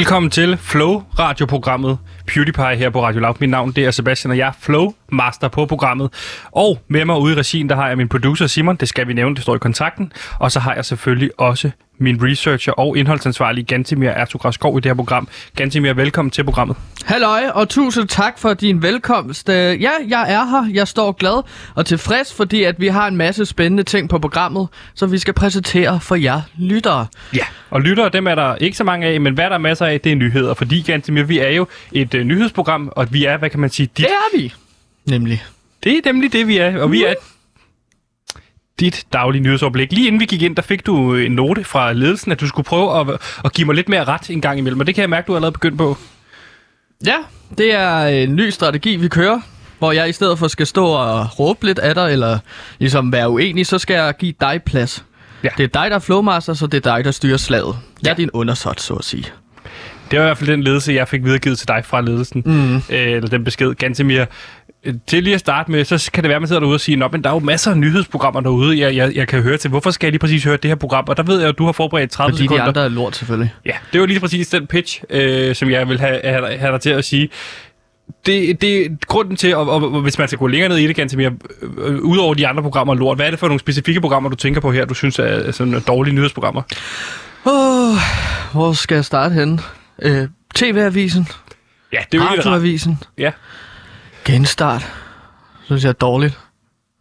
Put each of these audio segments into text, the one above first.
Velkommen til Flow radioprogrammet PewDiePie her på Radio Loud. Mit navn det er Sebastian, og jeg er Flow Master på programmet. Og med mig ude i regien, der har jeg min producer Simon, det skal vi nævne, det står i kontrakten. Og så har jeg selvfølgelig også min researcher og indholdsansvarlig Gantimir Ertugraskov i det her program. Gantimir, velkommen til programmet. Halløj, og tusind tak for din velkomst. Øh, Ja, jeg er her. Jeg står glad og tilfreds, fordi at vi har en masse spændende ting på programmet, som vi skal præsentere for jer lyttere. Ja, og lyttere, dem er der ikke så mange af, men hvad der er masser af, det er nyheder. Fordi, Gantimir, vi er jo et uh, nyhedsprogram, og vi er, hvad kan man sige, dit... Det er vi. Nemlig. Det er nemlig det, vi er, og vi er dit daglige nyhedsoverblik. Lige inden vi gik ind, der fik du en note fra ledelsen, at du skulle prøve at, at give mig lidt mere ret en gang imellem, og det kan jeg mærke, du er allerede begyndt på. Ja, det er en ny strategi, vi kører, hvor jeg i stedet for skal stå og råbe lidt af dig, eller ligesom være uenig, så skal jeg give dig plads. Ja. Det er dig, der er flowmaster, så det er dig, der styrer slaget. Jeg er din undersåt, så at sige. Det var i hvert fald den ledelse, jeg fik videregivet til dig fra ledelsen. Mm. Øh, eller den besked, Gantemir. Øh, Til lige at starte med, så kan det være, at man sidder derude og siger, men der er jo masser af nyhedsprogrammer derude, jeg, jeg, jeg kan høre til. Hvorfor skal jeg lige præcis høre det her program? Og der ved jeg, at du har forberedt 30 Fordi de sekunder. andre er lort, selvfølgelig. Ja, det var lige præcis den pitch, øh, som jeg vil have, have, have dig til at sige. Det, det er grunden til, og, og, og hvis man skal gå længere ned i det, Gantemir, øh, øh, udover de andre programmer lort, hvad er det for nogle specifikke programmer, du tænker på her, du synes er, er sådan dårlige nyhedsprogrammer? Oh, hvor skal jeg starte henne? Øh, TV-avisen, Ja, det er jo. Radioavisen, Ja. Genstart, synes jeg er dårligt.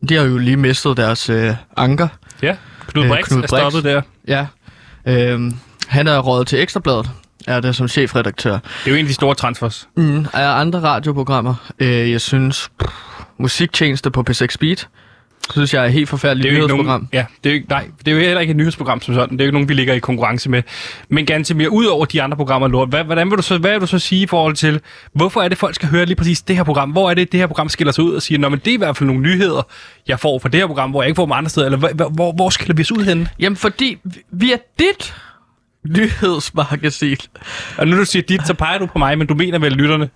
De har jo lige mistet deres øh, anker. Ja, Knud Øh, Brix Knud er stoppet der. Ja. Øhm, han er rådet til Ekstrabladet, er det som chefredaktør. Det er jo en af de store transfers. Mm, er andre radioprogrammer. Øh, jeg synes, pff, musiktjeneste på P6 Beat, synes jeg er et helt forfærdeligt Det er jo ikke nyhedsprogram. nogen, ja, det er jo ikke, nej, det er jo heller ikke et nyhedsprogram som sådan. Det er jo ikke nogen, vi ligger i konkurrence med. Men ganske mere ud over de andre programmer, lort, hvad, hvordan vil du så, hvad vil du så sige i forhold til, hvorfor er det, folk skal høre lige præcis det her program? Hvor er det, det her program skiller sig ud og siger, men det er i hvert fald nogle nyheder, jeg får fra det her program, hvor jeg ikke får dem andre steder, eller hvor, hvor, hvor skiller vi os ud henne? Jamen, fordi vi- vi er dit nyhedsmagasin. Og nu du siger dit, så peger du på mig, men du mener vel lytterne.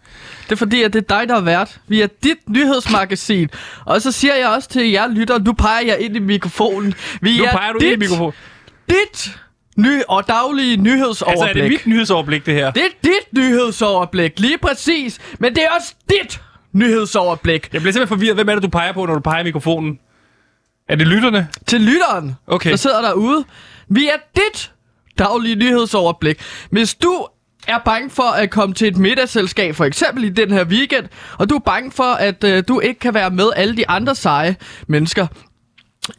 Det er fordi, at det er dig, der er vært. Vi er dit nyhedsmagasin. Og så siger jeg også til jer lyttere, nu peger jeg ind i mikrofonen. Vi Nu er peger du dit, ind i mikrofonen. dit ny og daglige nyhedsoverblik. Altså, er det mit nyhedsoverblik, det her? Det er dit nyhedsoverblik, lige præcis. Men det er også dit nyhedsoverblik. Jeg bliver simpelthen forvirret. Hvem er det, du peger på, når du peger i mikrofonen? Er det lytterne? Til lytteren, Okay. der sidder derude. Vi er dit daglige nyhedsoverblik. Hvis du er bange for at komme til et middagsselskab, for eksempel i den her weekend, og du er bange for, at øh, du ikke kan være med alle de andre seje mennesker,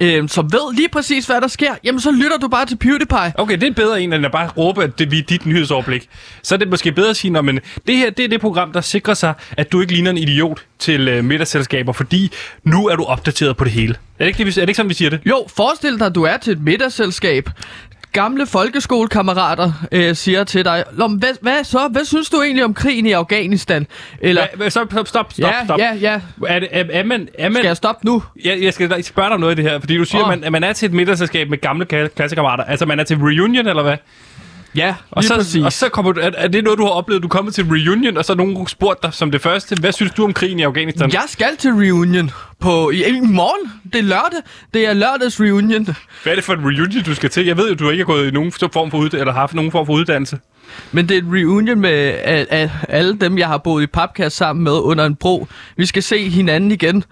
øh, som ved lige præcis, hvad der sker, jamen så lytter du bare til PewDiePie. Okay, det er bedre en, end at bare råbe, at det vi er dit nyhedsoverblik. Så er det måske bedre at sige, at det her det er det program, der sikrer sig, at du ikke ligner en idiot til øh, middagsselskaber, fordi nu er du opdateret på det hele. Er det ikke, det, er det ikke sådan, vi siger det? Jo, forestil dig, at du er til et middagsselskab. Gamle folkeskolekammerater øh, siger til dig, "Nå, men hvad, hvad så? Hvad synes du egentlig om krigen i Afghanistan? Eller, Hva, stop, stop, stop, stop. ja, stop. ja, ja. Er, det, er, er, man, er man, Skal jeg stoppe nu? jeg, jeg skal spørge dig om noget i det her, fordi du siger, oh. man, at man er til et middagsselskab med gamle ka- klassekammerater. Altså, man er til reunion, eller hvad? Ja, Og lige så, præcis. og så kommer du, er, er, det noget, du har oplevet? Du er kommet til reunion, og så har nogen spurgt dig som det første, hvad synes du om krigen i Afghanistan? Jeg skal til reunion på i, i morgen. Det er lørdag. Det er lørdags reunion. Hvad er det for en reunion, du skal til? Jeg ved jo, du ikke har gået i nogen form for uddannelse, eller haft nogen form for uddannelse. Men det er et reunion med a, a, alle dem, jeg har boet i papkast sammen med under en bro. Vi skal se hinanden igen.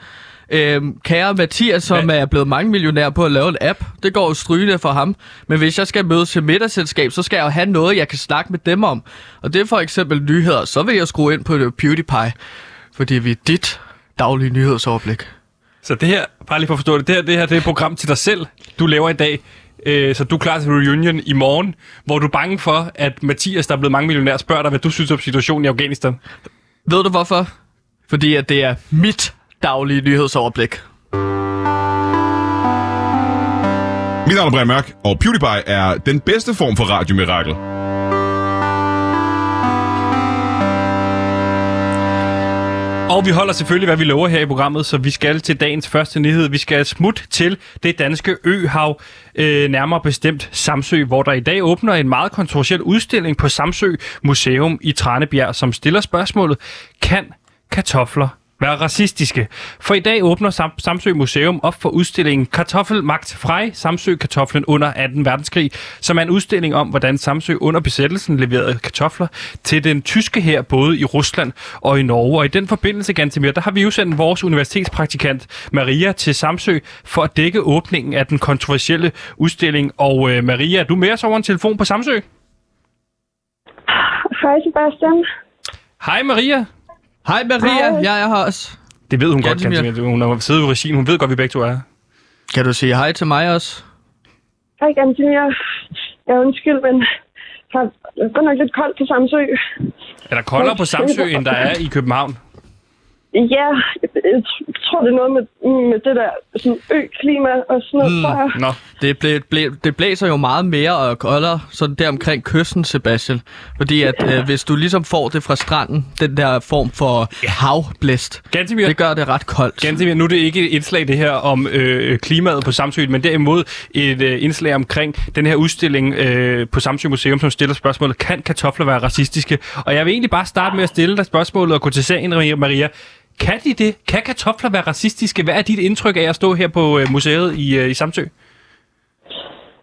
Øhm, kære Mathias, som Hvad? er blevet mange millionær på at lave en app, det går jo strygende for ham. Men hvis jeg skal mødes til middagsselskab, så skal jeg jo have noget, jeg kan snakke med dem om. Og det er for eksempel nyheder. Så vil jeg skrue ind på PewDiePie, fordi vi er dit daglige nyhedsoverblik. Så det her, bare lige for at forstå det, det her, det her det er et program til dig selv, du laver i dag. Øh, så du er klar til reunion i morgen, hvor du er bange for, at Mathias, der er blevet mange millionær, spørger dig, hvad du synes om situationen i Afghanistan. Ved du hvorfor? Fordi at det er mit daglige nyhedsoverblik. Mit navn er Brian Mørk, og PewDiePie er den bedste form for radiomirakel. Og vi holder selvfølgelig, hvad vi lover her i programmet, så vi skal til dagens første nyhed. Vi skal smut til det danske øhav, øh, nærmere bestemt Samsø, hvor der i dag åbner en meget kontroversiel udstilling på Samsø Museum i Tranebjerg, som stiller spørgsmålet, kan kartofler være racistiske. For i dag åbner Sam- Samsø Museum op for udstillingen Kartoffelmagt Frej, Samsø Kartoflen under 18. verdenskrig, som er en udstilling om, hvordan Samsø under besættelsen leverede kartofler til den tyske her både i Rusland og i Norge. Og i den forbindelse, Gantemir, der har vi jo sendt vores universitetspraktikant Maria til Samsø for at dække åbningen af den kontroversielle udstilling. Og øh, Maria, er du med os over en telefon på Samsø? Hej Sebastian. Hej Maria. Hej Maria, Hej. jeg er her også. Det ved hun godt, Gantemir. Gantemir. Hun har siddet i regien. Hun ved godt, vi begge to er. Kan du sige hej til mig også? Hej Gantimir. Jeg undskyld, men er godt nok lidt koldt på Samsø. Er der koldere på Samsø, end der er i København? Ja, jeg, tror, det er noget med, med det der sådan ø-klima og sådan noget, mm. tror jeg. Nå, Det, blæ, blæ, det blæser jo meget mere og koldere sådan der omkring kysten, Sebastian. Fordi at øh, hvis du ligesom får det fra stranden, den der form for havblæst, Gantemir, det gør det ret koldt. Gantemir, nu er det ikke et indslag det her om øh, klimaet på Samsø, men derimod et øh, indslag omkring den her udstilling øh, på Samsø Museum, som stiller spørgsmålet, kan kartofler være racistiske? Og jeg vil egentlig bare starte med at stille dig spørgsmålet og gå til sagen, Maria. Kan de det? Kan kartofler være racistiske? Hvad er dit indtryk af at stå her på øh, museet i, øh, i Samsø?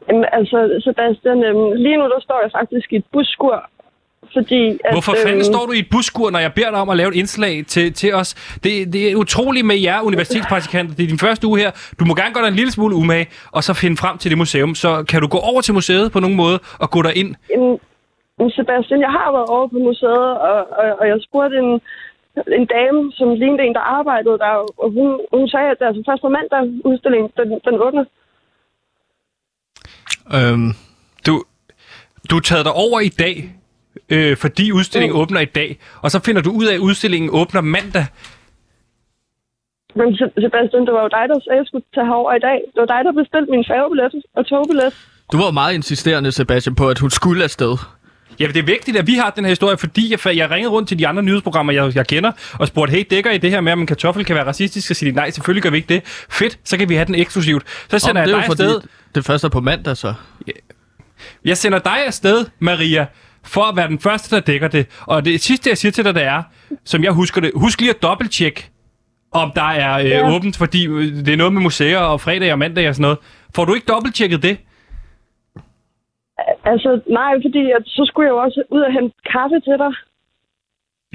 Jamen, altså, Sebastian, øhm, lige nu der står jeg faktisk i et busskur, fordi... At, Hvorfor fanden står du i et busskur, når jeg beder dig om at lave et indslag til, til os? Det, det er utroligt med jer universitetspraktikanter. Det er din første uge her. Du må gerne gøre dig en lille smule umage, og så finde frem til det museum. Så kan du gå over til museet på nogen måde og gå derind? Jamen, Sebastian, jeg har været over på museet, og, og, og jeg spurgte en, en dame, som lignede en, der arbejdede der, og hun, hun sagde, at det er altså først på mandag, udstillingen, den, den åbner. Øhm, Du, du er taget dig over i dag, øh, fordi udstillingen Mm. åbner i dag, og så finder du ud af, at udstillingen åbner mandag. Men Se- Sebastian, det var jo dig, der sagde, at jeg skulle tage herover i dag. Det var dig, der bestilte min færgebillet og togbillet. du var meget insisterende, Sebastian, på, at hun skulle afsted. Ja, det er vigtigt, at vi har den her historie, fordi jeg, jeg ringede rundt til de andre nyhedsprogrammer, jeg, jeg kender, og spurgte, hey, dækker I det her med, om en kartoffel kan være racistisk? Så siger de, nej, selvfølgelig gør vi ikke det. Fedt, så kan vi have den eksklusivt. Så sender Om, det jeg dig afsted. det første er på mandag, så. Jeg sender dig afsted, Maria, for at være den første, der dækker det. Og det sidste, jeg siger til dig, det er, som jeg husker det, husk lige at dobbelttjekke, om der er øh, Ja. åbent, fordi øh, det er noget med museer og fredag og mandag og sådan noget. Får du ikke dobbelttjekket det? Altså, nej, fordi at, så skulle jeg jo også ud og hente kaffe til dig.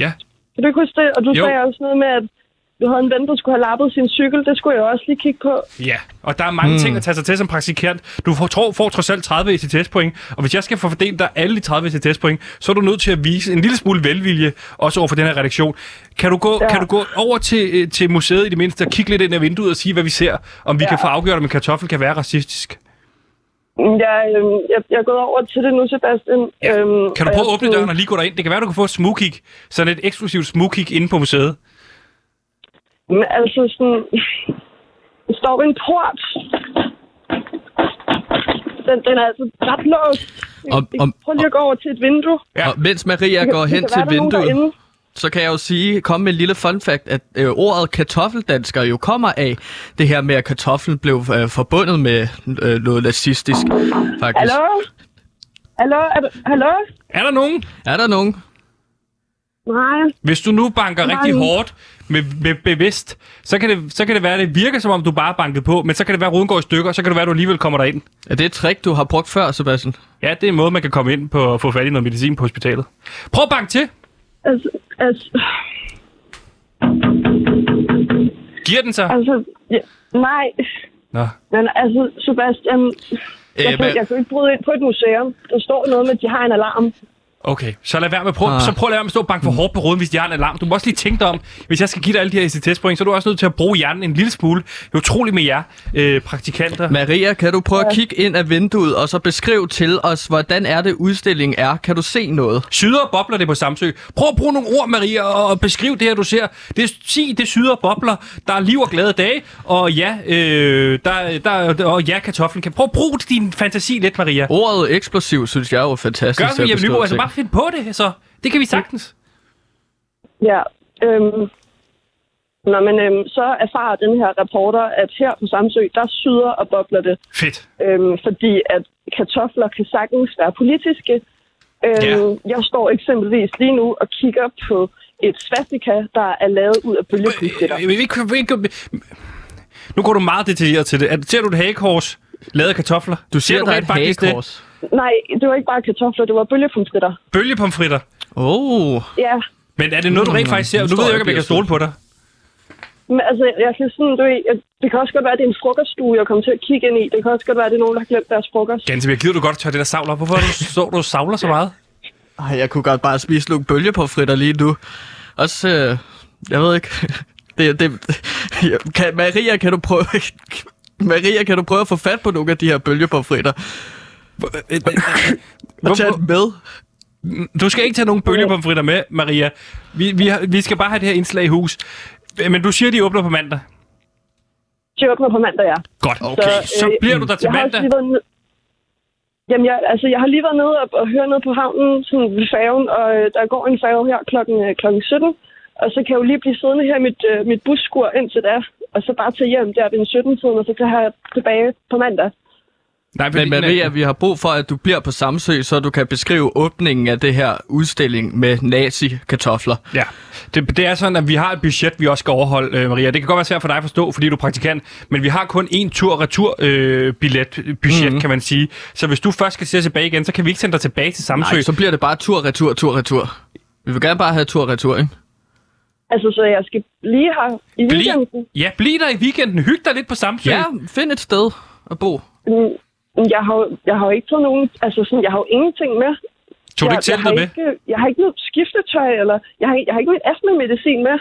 Ja. Kan du ikke huske det? Og du Jo. sagde også noget med, at du havde en ven, der skulle have lappet sin cykel. Det skulle jeg også lige kigge på. Ja, og der er mange mm. ting at tage sig til som praktikant. Du får, tror, får trods alt 30 ECTS-point, og hvis jeg skal få fordelt dig alle de 30 ECTS-point, så er du nødt til at vise en lille smule velvilje, også over for den her redaktion. Kan du gå, ja. Kan du gå over til, øh, til museet i det mindste og kigge lidt ind ad vinduet og sige, hvad vi ser, om vi. Ja. kan få afgjort, om en kartoffel kan være racistisk? Jeg, øhm, jeg, jeg er gået over til det nu, Sebastian. Ja. Øhm, Kan du prøve at åbne døren og lige gå derind? Det kan være, du kan få et smugkig, sådan et eksklusivt smugkig inde på museet. Men altså sådan... Der står ved en port. Den, den er altså ret låst. Om- om- Prøv lige at gå over til et vindue. Ja. Og mens Maria går hen kan til vinduet, derinde. Så kan jeg jo sige, komme med en lille fun fact, at øh, ordet kartoffeldansker jo kommer af det her med, at kartoflen blev øh, forbundet med øh, noget nazistisk, faktisk. Hallo? Hallo? Er du, hallo? Er der nogen? Er der nogen? Nej. Hvis du nu banker Nej. rigtig hårdt med, med bevidst, så kan, det, så kan det være, at det virker, som om du bare banker på, men så kan det være, at ruden går i stykker, så kan det være, at du alligevel kommer derind. Er det et trick, du har brugt før, Sebastian? Ja, det er en måde, man kan komme ind på at få fat i noget medicin på hospitalet. Prøv at banke til. Altså, altså, Giver den sig? altså ja, nej. Nå. Men altså, Sebastian, jeg, Øh, kan, men- jeg kan ikke bryde ind på et museum. Der står noget med, at de har en alarm. Okay, så lad være med prøv, Ah. så prøv at lade være med at stå og banke for hårdt på ruden, hvis de har en alarm. Du må også lige tænke dig om, hvis jeg skal give dig alle de her ECTS-point, så er du også nødt til at bruge hjernen en lille smule. Det er utroligt med jer, øh, praktikanter. Maria, kan du prøve at kigge ind af vinduet, og så beskrive til os, hvordan er det udstillingen er? Kan du se noget? Syder og bobler det på Samsø. Prøv at bruge nogle ord, Maria, og, beskriv det her, du ser. Det er, sig, det syder og bobler. Der er liv og glade dage, og ja, øh, der, der, og ja, kartoflen kan. Prøv at bruge din fantasi lidt, Maria. Ordet eksplosiv, synes jeg er jo fantastisk. Gør Jeppe Nyborg, altså ting. bare find på det, så. Det kan vi sagtens. Ja, øhm, Nå, men øhm, så erfarer den her reporter, at her på Samsø, der syder og bobler det. Fedt. Øhm, fordi at kartofler kan sagtens være politiske. Øhm, Ja. Jeg står eksempelvis lige nu og kigger på et svastika, der er lavet ud af bølgepomfritter. Øh, ikke, ikke, nu går du meget detaljeret til det. Er, ser du et hagekors lavet af kartofler? Du siger, du der er rent et faktisk det? Nej, det var ikke bare kartofler, det var bølgepomfritter. Bølgepomfritter. Oh. Ja, Men er det noget, du rent faktisk ser? står ved jeg jeg ikke, om jeg kan stole på dig. men altså, jeg kan sådan, du ved, det kan også godt være, at det er en frokoststue, jeg kommer til at kigge ind i. Det kan også godt være, at det er nogen, der har glemt deres frokost. Ganske, jeg gider du godt tørre det der savl op. Hvorfor du, så du savler så meget? Ej, jeg kunne godt bare spise nogle bølge på fritter lige nu. Også, øh, jeg ved ikke. Det, det, ja, kan, Maria, kan du prøve... Maria, kan du prøve at få fat på nogle af de her bølge Og tage den med? Du skal ikke tage nogen bølgepomfritter med, Maria. Vi, vi, har, vi skal bare have det her indslag i hus. Men du siger, de åbner på mandag. De åbner på mandag, ja. Godt. Okay. Så, så øh, bliver du der til jeg har også mandag. været ned- Jamen, jeg, altså, jeg har lige været nede og, og høre ned på havnen sådan ved færgen, og øh, der går en færge her klokken, øh, klokken 17. Og så kan jeg jo lige blive siddende her i mit, øh, mit busskur indtil da, og så bare tage hjem der ved den 17 tiden, og så kan jeg tilbage på mandag. Nej, Men Maria, vi har brug for, at du bliver på Samsø, så du kan beskrive åbningen af det her udstilling med nazi-kartofler. Ja, det, det er sådan, at vi har et budget, vi også skal overholde, øh, Maria. Det kan godt være svært for dig at forstå, fordi du er praktikant, men vi har kun én tur-retur-billet, øh, budget, mm-hmm. kan man sige. Så hvis du først skal se tilbage igen, så kan vi ikke sende dig tilbage til Samsø. Nej, så bliver det bare tur-retur, tur-retur. Vi vil gerne bare have tur-retur, ikke? Altså, så jeg skal lige her i Bliv, weekenden. ja, bliv der i weekenden. Hyg dig lidt på Samsø. Ja, find et sted at bo. Mm, Jeg har, jeg har jo ikke taget nogen, altså sådan, jeg har jo ingenting med. Tog du jeg, ikke jeg, teltet med? ikke, jeg har ikke noget skiftetøj, eller jeg har, jeg har ikke mit astma-medicin med.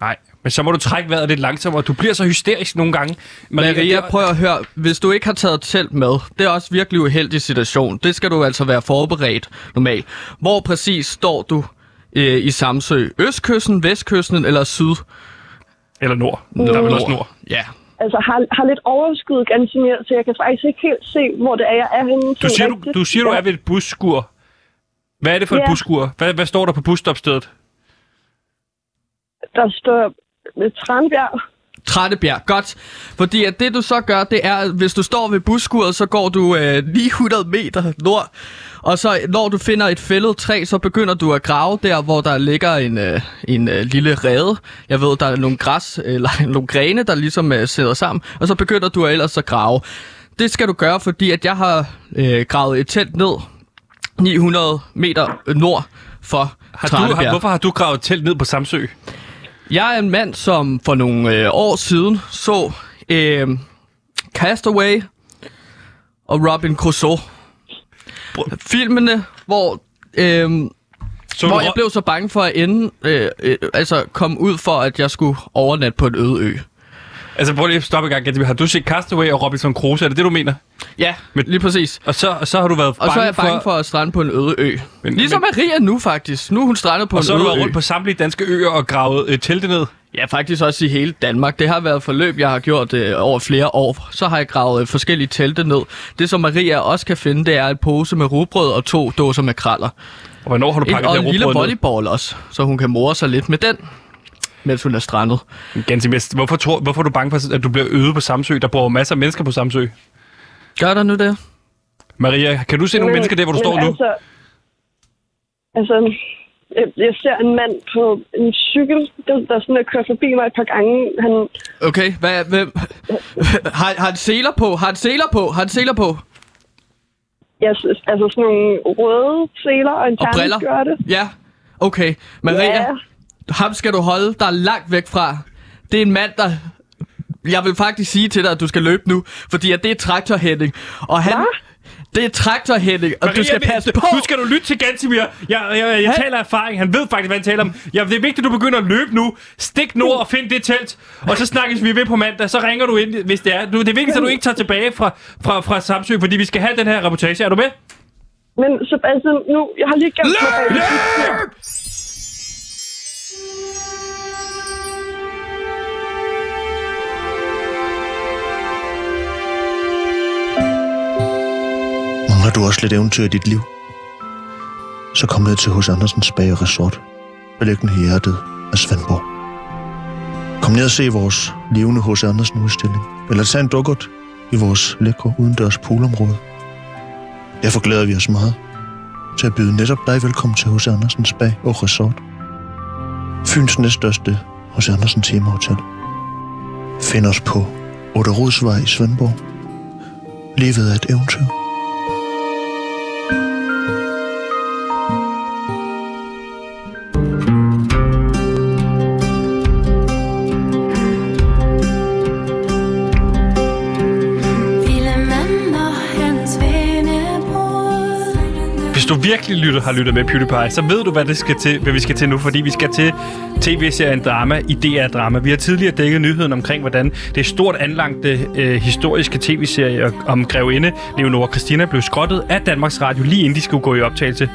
Nej, men så må du trække vejret lidt langsommere. Du bliver så hysterisk nogle gange. Maria, det- prøv at høre. Hvis du ikke har taget telt med, det er også virkelig uheldig situation. Det skal du altså være forberedt normalt. Hvor præcis står du øh, i Samsø? Østkysten, vestkysten eller syd? Eller nord. Der er vel også nord. Ja. Altså, har, har lidt overskud ganske mere, så jeg kan faktisk ikke helt se, hvor det er, jeg er henne. Du siger, du, rigtigt. du, siger, du er ved et busskur. Hvad er det for et Ja. busskur? Hvad, hvad står der på busstopstedet? Der står Tranbjerg. Trattebjerg, godt. Fordi at det du så gør, det er, at hvis du står ved busskuret, så går du øh, 900 meter nord. Og så når du finder et fældet træ, så begynder du at grave der, hvor der ligger en, øh, en øh, lille rede. Jeg ved, der er nogle græs, eller nogle grene, der ligesom øh, sidder sammen. Og så begynder du ellers at grave. Det skal du gøre, fordi at jeg har øh, gravet et telt ned 900 meter nord for Har du, har, hvorfor har du gravet et telt ned på Samsø? Jeg er en mand, som for nogle øh, år siden så øh, Castaway og Robin Crusoe. Filmene, hvor, øh, Så hvor jeg blev så bange for at ende, øh, øh, altså komme ud for, at jeg skulle overnatte på en øde ø. Altså prøv lige at stoppe i gang. Har du set Castaway og Robinson Crusoe? Er det det, du mener? Ja, Men- lige præcis. Og så, og så har du været Og bange så er jeg bange for at strande på en øde ø. Men- ligesom Maria nu faktisk. Nu er hun strandet på Og en så har du øde været ø. rundt på samtlige danske øer og gravet øh, telte ned. Ja, faktisk også i hele Danmark. Det har været et forløb, jeg har gjort øh, over flere år. Så har jeg gravet øh, forskellige telte ned. Det, som Maria også kan finde, det er en pose med rugbrød og to dåser med kraller. Og hvornår har du pakket og det en lille rugbrød ned? volleyball også, så hun kan more sig lidt med den, mens hun er strandet. Ganske hvorfor, tror, hvorfor er du bange for, at du bliver øde på Samsø? Der bor masser af mennesker på Samsø. Gør der nu det? Maria, kan du se nogle mennesker der, hvor du står nu? Altså, altså jeg, jeg ser en mand på en cykel, der, der sådan er kørt forbi mig et par gange. Han, Okay, hvad, hvem? har, har han seler på? Har han seler på? Har han seler på? jeg, synes- altså sådan nogle røde seler og en Og briller? terneskørte. Ja, okay. Maria, Ja. Ham skal du holde dig langt væk fra. Det er en mand, der... Jeg vil faktisk sige til dig, at du skal løbe nu, fordi at det er Traktor Henning. Og han... Hvad? Det er Traktor Henning, og du Maria, skal det- passe på. Nu skal du lytte til Gansimir. Jeg, jeg, jeg, jeg taler af erfaring. Han ved faktisk, hvad han taler om. Ja, det er vigtigt, at du begynder at løbe nu. Stik nord og find det telt. Og så snakkes vi ved på mandag. Så ringer du ind, hvis det er. Du, det er vigtigt, at du ikke tager tilbage fra, fra, fra Samsø, fordi vi skal have den her reportage. Er du med? Men Sebastian, nu, jeg har lige gemt mig. Mangler du også lidt eventyr i dit liv? Så kom ned til hos Andersens Bager Resort, beliggende i hjertet af Svendborg. Kom ned og se vores levende hos Andersen udstilling, eller tag en dukkert i vores lækre udendørs poolområde. Derfor glæder vi os meget til at byde netop dig velkommen til hos Andersens Bag og Resort. Fyns næststørste hos Andersen Tema Hotel. Find os på Otterodsvej i Svendborg. Livet er et eventyr. Du virkelig lytter, har lyttet med PewDiePie, så ved du, hvad, det skal til, hvad vi skal til nu, fordi vi skal til tv-serien Drama i DR Drama. Vi har tidligere dækket nyheden omkring, hvordan det stort anlagte øh, historiske tv-serie om grevinde Leonora Christina blev skrottet af Danmarks Radio, lige inden de skulle gå i optagelse.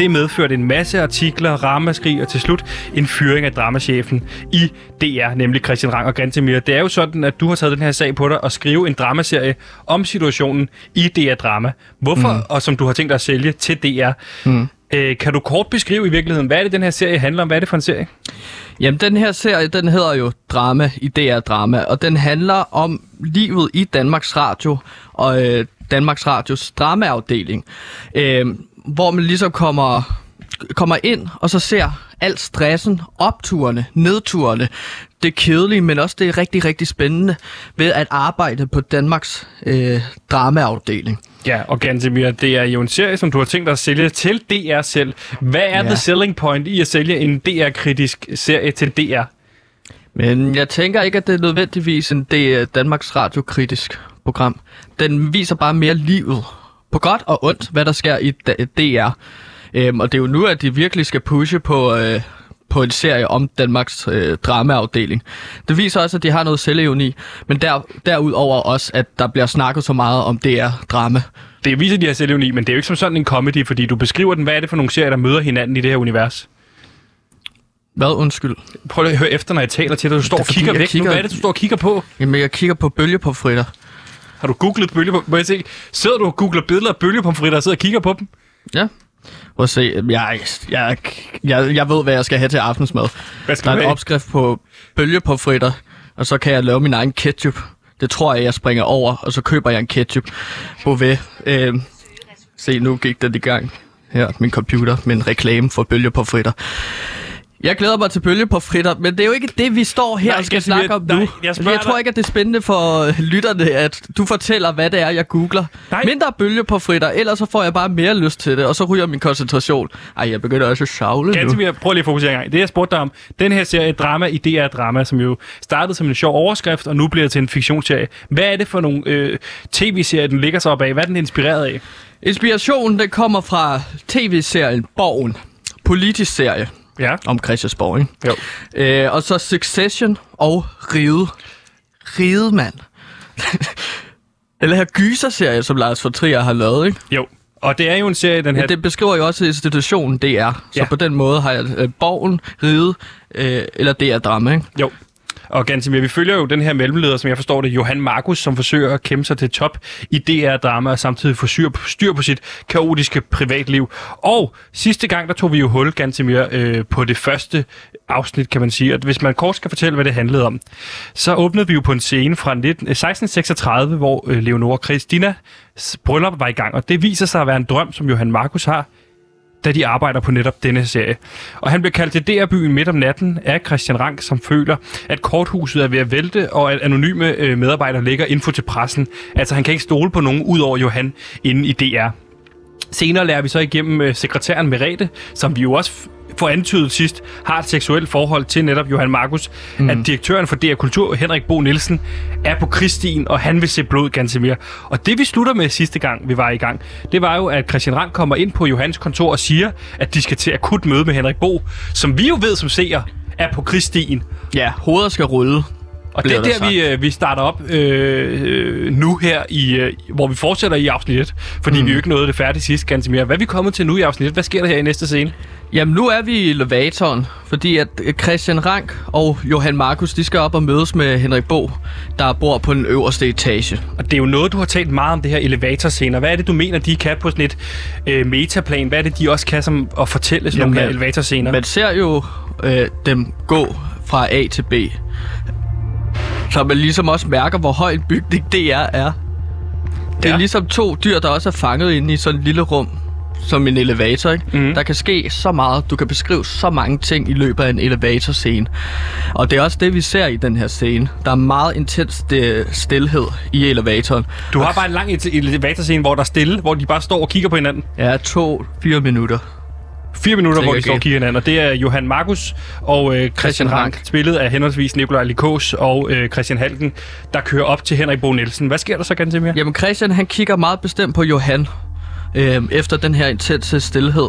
Det medførte en masse artikler, ramaskrig og til slut en fyring af dramachefen i DR, nemlig Christian Rang og Gantemir. Det er jo sådan, at du har taget den her sag på dig og skrive en dramaserie om situationen i DR Drama. Hvorfor, mm. og som du har tænkt dig at sælge til DR. Mm. Øh, kan du kort beskrive i virkeligheden, hvad er det, den her serie handler om? Hvad er det for en serie? Jamen, den her serie, den hedder jo Drama i DR Drama, og den handler om livet i Danmarks Radio og øh, Danmarks Radios dramaafdeling, øh, hvor man ligesom kommer, kommer ind og så ser alt stressen, opturene, nedturene, det kedelige, men også det rigtig, rigtig spændende ved at arbejde på Danmarks øh, dramaafdeling. Ja, og Gantemir, det er jo en serie, som du har tænkt dig at sælge til DR selv. Hvad er ja. The selling point i at sælge en DR-kritisk serie til DR? Men jeg tænker ikke, at det er nødvendigvis en det er Danmarks Radio-kritisk program. Den viser bare mere livet. På godt og ondt, hvad der sker i DR. Øhm, og det er jo nu, at de virkelig skal pushe på, øh, på en serie om Danmarks øh, dramaafdeling. Det viser også, at de har noget selvevni, men der, derudover også, at der bliver snakket så meget om DR-drama. Det viser de her selvevni, men det er jo ikke som sådan en comedy, fordi du beskriver den. Hvad er det for nogle serier, der møder hinanden i det her univers? Hvad undskyld? Prøv lige at høre efter, når jeg taler til dig. Du står og kigger væk kigger- nu. Hvad er det, du står og kigger på? Jamen, jeg kigger på bølgepomfritter. Har du googlet bølge. Må jeg se? Sidder du og googler billeder af bølgepomfritter og sidder og kigger på dem? Ja. Prøv at se. Jeg, jeg, jeg, jeg ved, hvad jeg skal have til aftensmad. Hvad skal Der er en have? opskrift på bølgepomfritter, og så kan jeg lave min egen ketchup. Det tror jeg, jeg springer over, og så køber jeg en ketchup. Beauvais. Øh, se, nu gik den i gang. Her, min computer med en reklame for bølgepomfritter. Jeg glæder mig til bølgepomfritter, men det er jo ikke det, vi står her Nej, og skal snakke om nej, nu. jeg Jeg, spørger jeg tror ikke, at det er spændende for lytterne, at du fortæller, hvad det er, jeg googler. Nej. Mindre bølgepomfritter, ellers så får jeg bare mere lyst til det, og så ryger min koncentration. Ej, jeg begynder også at savle nu. Ganske prøv lige at fokusere en gang. Det, jeg spurgte dig om, den her serie Drama i DR Drama, som jo startede som en sjov overskrift, og nu bliver til en fiktionsserie. Hvad er det for nogle øh, tv-serier, den ligger sig op af? Hvad er den inspireret af? Inspirationen, den kommer fra tv-serien Borgen. Politisk serie Ja. om Christiansborg, ikke? Jo. Øh, og så Succession og Ride. Ride, mand. Eller her gyser-serie, som Lars von Trier har lavet, ikke? Jo. Og det er jo en serie, den her... Ja, det beskriver jo også institutionen DR. Så ja. på den måde har jeg øh, Borgen, Ride øh, eller DR Drama, ikke? Jo. Og Gansimir, vi følger jo den her mellemleder, som jeg forstår det, Johan Markus, som forsøger at kæmpe sig til top i DR-drama og samtidig få styr, på sit kaotiske privatliv. Og sidste gang, der tog vi jo hul, Gansimir, øh, på det første afsnit, kan man sige. Og hvis man kort skal fortælle, hvad det handlede om, så åbnede vi jo på en scene fra 19, 1636, øh, hvor øh, Leonora Christina bryllup var i gang. Og det viser sig at være en drøm, som Johan Markus har, da de arbejder på netop denne serie. Og han bliver kaldt til DR-byen midt om natten af Christian Rank, som føler, at korthuset er ved at vælte, og at anonyme øh, medarbejdere lægger info til pressen. Altså, han kan ikke stole på nogen ud over Johan inde i DR. Senere lærer vi så igennem øh, sekretæren Merete, som vi jo også får antydet sidst, har et seksuelt forhold til netop Johan Markus, mm. at direktøren for DR Kultur, Henrik Bo Nielsen, er på krigsstien, og han vil se blod ganske mere. Og det vi slutter med sidste gang, vi var i gang, det var jo, at Christian Rang kommer ind på Johans kontor og siger, at de skal til akut møde med Henrik Bo, som vi jo ved som seer, er på krigsstien. Ja, hovedet skal rulle. Og det er der der, vi, øh, vi starter op øh, øh, nu her, i, øh, hvor vi fortsætter i afsnit 1. Fordi mm. vi jo ikke nåede det færdigt sidst, ganske mere. Hvad er vi kommet til nu i afsnit 1? Hvad sker der her i næste scene? Jamen, nu er vi i elevatoren, fordi at Christian Rank og Johan Markus, de skal op og mødes med Henrik Bo, der bor på den øverste etage. Og det er jo noget, du har talt meget om, det her elevatorscener. Hvad er det, du mener, de kan på sådan et øh, metaplan? Hvad er det, de også kan som at fortælle sådan Jamen, nogle her man- elevatorscener? Man ser jo øh, dem gå fra A til B. Så man ligesom også mærker, hvor høj en bygning det er. er. Det er Ja. ligesom to dyr, der også er fanget inde i sådan et lille rum. som en elevator, ikke? Mm. Der kan ske så meget, du kan beskrive så mange ting i løbet af en elevatorscene. Og det er også det, vi ser i den her scene. Der er meget intens øh, stillhed i elevatoren. Du har bare en lang ele- elevatorscene, hvor der er stille, hvor de bare står og kigger på hinanden. Ja, to, fire minutter. Fire minutter, hvor de står og kigger hinanden. Og det er Johan Markus og øh, Christian Rank. spillet af henholdsvis Nikolaj Likos og øh, Christian Halken, der kører op til Henrik Bo Nielsen. Hvad sker der så, Gantemir? Jamen Christian, han kigger meget bestemt på Johan. Øh, efter den her intense stillhed.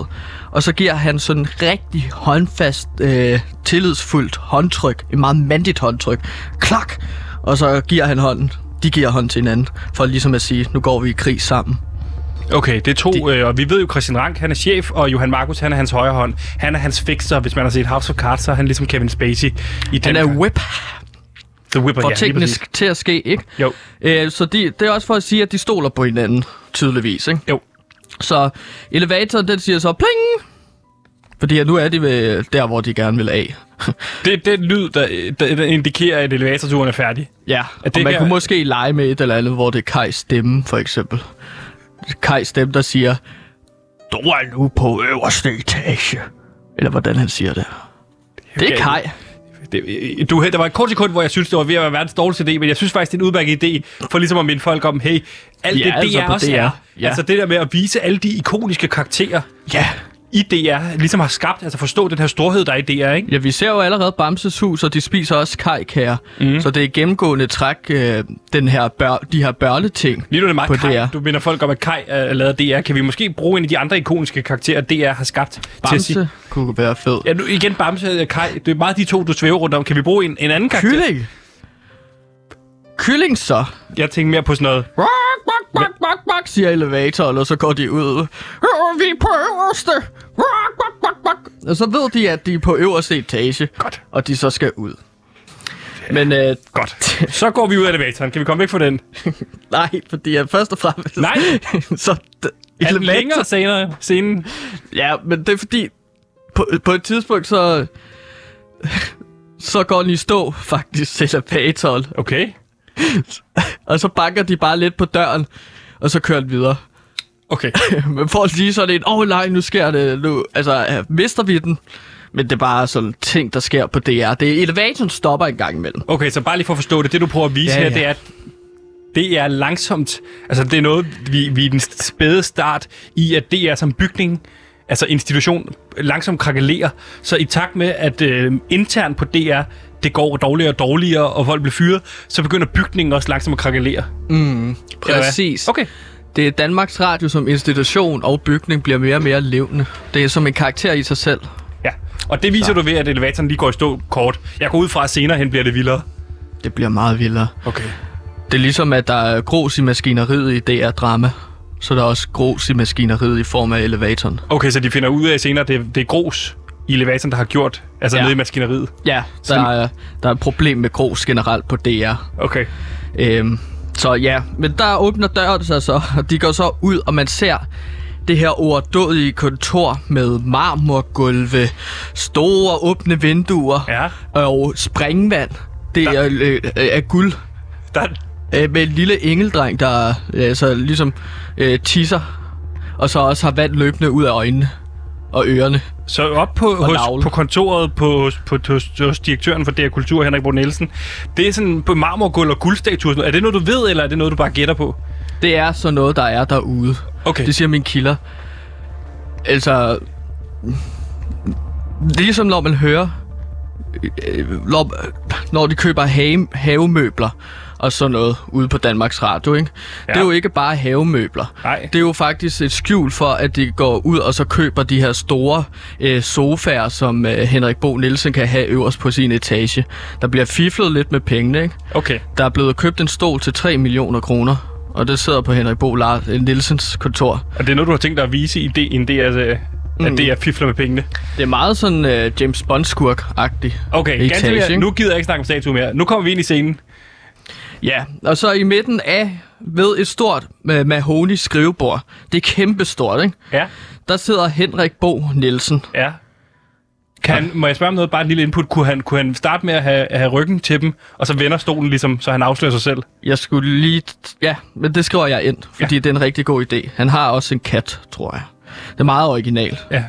Og så giver han sådan en rigtig håndfast, øh, tillidsfuldt håndtryk. Et meget mandigt håndtryk. Klak! Og så giver han hånden. De giver hånd til hinanden. For ligesom at sige, nu går vi i krig sammen. Okay, det er to, øh, og vi ved jo, Christian Rank, han er chef, og Johan Markus, han er hans højre hånd. Han er hans fixer. Hvis man har set House of Cards, så er han ligesom Kevin Spacey. I Han den er whip The Whipper, for ja, skal til at ske, ikke? Jo, Øh, så de, det er også for at sige, at de stoler på hinanden, tydeligvis, ikke? jo. Så elevatoren, den siger så pling! Fordi at nu er de ved der, hvor de gerne vil af. Det er den lyd, der, der, indikerer, at elevatorturen er færdig. Ja, det og man her- kunne måske lege med et eller andet, hvor det er Kajs stemme, for eksempel. Kajs stemme, der siger, du er nu på øverste etage. Eller hvordan han siger det. Det er Okay. Kaj. Det, øh, du, der var et kort sekund, hvor jeg synes, det var ved at være verdens dårligste idé, men jeg synes faktisk, det er en udmærket idé, for ligesom at minde folk om, hey, alt Ja, det altså DR også DR. er. Ja. Altså det der med at vise alle de ikoniske karakterer Ja. I DR, ligesom har skabt, altså forstå den her storhed, der er i DR, ikke? Ja, vi ser jo allerede Bamses hus, og de spiser også kajkager. Mm. Så det er gennemgående træk, øh, den her bør, de her børneting. Lige nu er det meget På Kai. DR. Du minder folk om, at Kai er lavet DR. Kan vi måske bruge en af de andre ikoniske karakterer, DR har skabt til at sige... Bamse kunne være fed. Ja, nu igen Bamse og Kai. Det er meget de to, du svæver rundt om. Kan vi bruge en, en anden karakter? Kylling. Kylling så. Jeg tænker mere på sådan noget... Bak, bak, bak, bak, bak, siger elevatoren, og så går de ud. "Øh, Vi er på øverste. Bak, bak, bak, bak. Og så ved de, at de er på øverste etage. Godt. Og de så skal ud. Men øh, Godt. Så går vi ud af elevatoren. Kan vi komme væk fra den? nej, fordi jeg først og fremmest... Nej. så d- elevator- længere senere? Scenen? Ja, men det er fordi... På, på et tidspunkt, så... Så går den i stå, faktisk, til elevatoren. Okay. Og så banker de bare lidt på døren, og så kører den videre. Okay. Men folk lige sådan en, åh oh, nej, nu sker det, nu, altså, øh, mister vi den? Men det er bare sådan ting, der sker på DR. Det er elevatoren stopper en gang imellem. Okay, så bare lige for at forstå det. Det, du prøver at vise Ja, her, ja. det er, at det er langsomt. Altså, det er noget, vi, vi er den spæde start i, at det er som bygning, altså institution, langsomt krakelerer. Så i takt med, at øh, internt på DR, det går dårligere og dårligere, og folk bliver fyret, så begynder bygningen også langsomt at krakelere. Eller hvad? Præcis. Okay. Det er Danmarks Radio som institution og bygning bliver mere og mere levende. Det er som en karakter i sig selv. Ja. Og det viser så. du ved, at elevatoren lige går i stå kort. Jeg går ud fra, at senere hen bliver det vildere. Det bliver meget vildere. Okay. Det er ligesom, at der er grus i maskineriet i DR-drama. Så der er også grus i maskineriet i form af elevatoren. Okay, så de finder ud af senere, at det, det er grus i elevatoren, der har gjort, altså ja. Nede i maskineriet. Ja, der er, der er et problem med grus generelt på DR. Okay. Øhm, så ja, men der åbner døren sig så, og de går så ud, og man ser det her overdådige kontor med marmorgulve, store åbne vinduer Ja. og springvand. Det Der- er øh, øh, af guld. Der, Øh, med en lille engeldreng, der øh, så ligesom øh, tisser, og så også har vand løbende ud af øjnene og ørerne. Så op på, hos, navle. på kontoret på, hos, på, hos, hos direktøren for DR Kultur, Henrik Bo Nielsen. Det er sådan på marmorgulv og guldstatuer. Er det noget, du ved, eller er det noget, du bare gætter på? Det er så noget, der er derude. Okay. Det siger mine kilder. Altså... Ligesom når man hører... øh, Når, når de køber have, havemøbler og sådan noget ude på Danmarks Radio, ikke? Ja. Det er jo ikke bare havemøbler. Nej. Det er jo faktisk et skjul for, at de går ud og så køber de her store øh, sofaer, som øh, Henrik Bo Nielsen kan have øverst på sin etage. Der bliver fiflet lidt med pengene, ikke? Okay. Der er blevet købt en stol til 3 millioner kroner, og det sidder på Henrik Bo Lars, øh, Nielsens kontor. Og det er noget, du har tænkt dig at vise i det, en det er, mm. at det er fifler med pengene. Det er meget sådan uh, James Bond-skurk-agtigt. Okay, ganske mere. Nu gider jeg ikke snakke om statue mere. Nu kommer vi ind i scenen. Ja, og så i midten af ved et stort uh, mahoni skrivebord. Det er kæmpestort, ikke? Ja. Der sidder Henrik Bo Nielsen. Ja. Kan han, må jeg spørge om noget? Bare en lille input. Kunne han, kunne han starte med at have, have ryggen til dem, og så vender stolen ligesom, så han afslører sig selv? Jeg skulle lige... Ja, men det skriver jeg ind, fordi ja. det er en rigtig god idé. Han har også en kat, tror jeg. Det er meget original. Ja,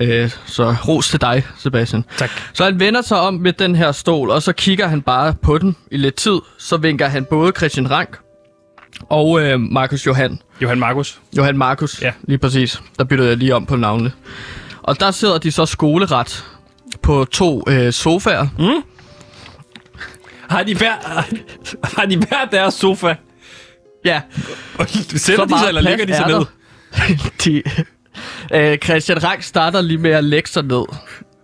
Øh, så ros til dig, Sebastian. tak. Så han vender sig om med den her stol, og så kigger han bare på den i lidt tid. Så vinker han både Christian Rank og øh, Markus Johan. Johan Markus. Johan Markus, Ja. lige præcis. Der byttede jeg lige om på navnene. Og der sidder de så skoleret på to øh, sofaer. Har de hver, har de hver deres sofa? Ja, Sætter de sig, eller ligger de sig ned? de, øh, Christian Rank starter lige med at lægge sig ned.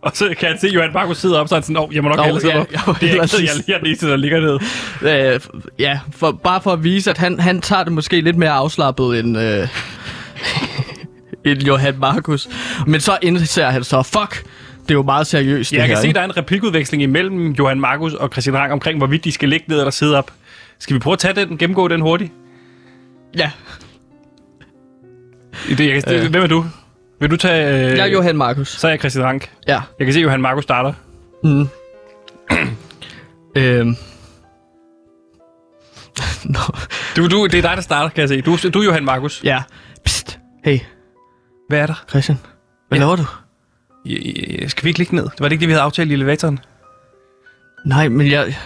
Og så kan jeg se, at Johan Markus sidder op, så er han sådan, jeg må nok hellere sidde ja, jeg må Det er ikke, jeg, jeg den eneste, der ligger ned. Øh, ja, for, bare for at vise, at han, han tager det måske lidt mere afslappet end, øh, end Johan Markus. Men så indser han så, fuck, det er jo meget seriøst Ja, det jeg her. kan se, ikke? der er en replikudveksling imellem Johan Markus og Christian Rang omkring, hvorvidt de skal ligge ned eller sidde op. Skal vi prøve at tage den, gennemgå den hurtigt? Ja, Det, jeg kan, Øh. øh. Hvem er du? Vil du tage... Øh, jeg er Johan Markus. Så er jeg Christian Rank. Ja. Jeg kan se, at Johan Markus starter. Mm. øhm. Nå, Du, du, det er dig, der starter, kan jeg se. Du, du er Johan Markus. ja. Psst. Hey, Hvad er der? Christian. Hvad Ja. laver du? Ja, ja, Skal vi ikke ligge ned? Var det ikke det, vi havde aftalt i elevatoren? Nej, men jeg...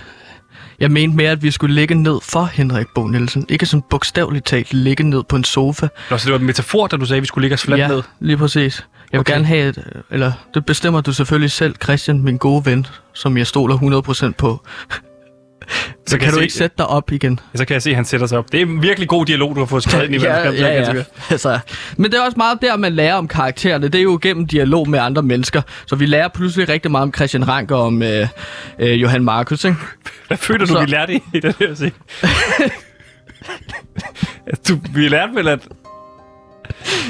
Jeg mente mere, at vi skulle ligge ned for Henrik Bo Nielsen. Ikke sådan bogstaveligt talt ligge ned på en sofa. Nå, så det var en metafor, da du sagde, at vi skulle ligge os fladt ja, ned. lige præcis. Jeg vil Okay. okay. gerne have et... Eller, det bestemmer du selvfølgelig selv, Christian, min gode ven, som jeg stoler 100% på. Så kan jeg du se- ikke sætte dig op igen. Så kan jeg se, at han sætter sig op. Det er en virkelig god dialog, du har fået skrevet ind i kan jeg sige. Altså, men det er også meget der, man lærer om karaktererne. Det er jo gennem dialog med andre mennesker. Så vi lærer pludselig rigtig meget om Christian Rank og om øh, øh, Johan Markus, ikke? Hvad føler du, Så- vi lærte i, i den her scene? Altså, du, vi lærte vel, at...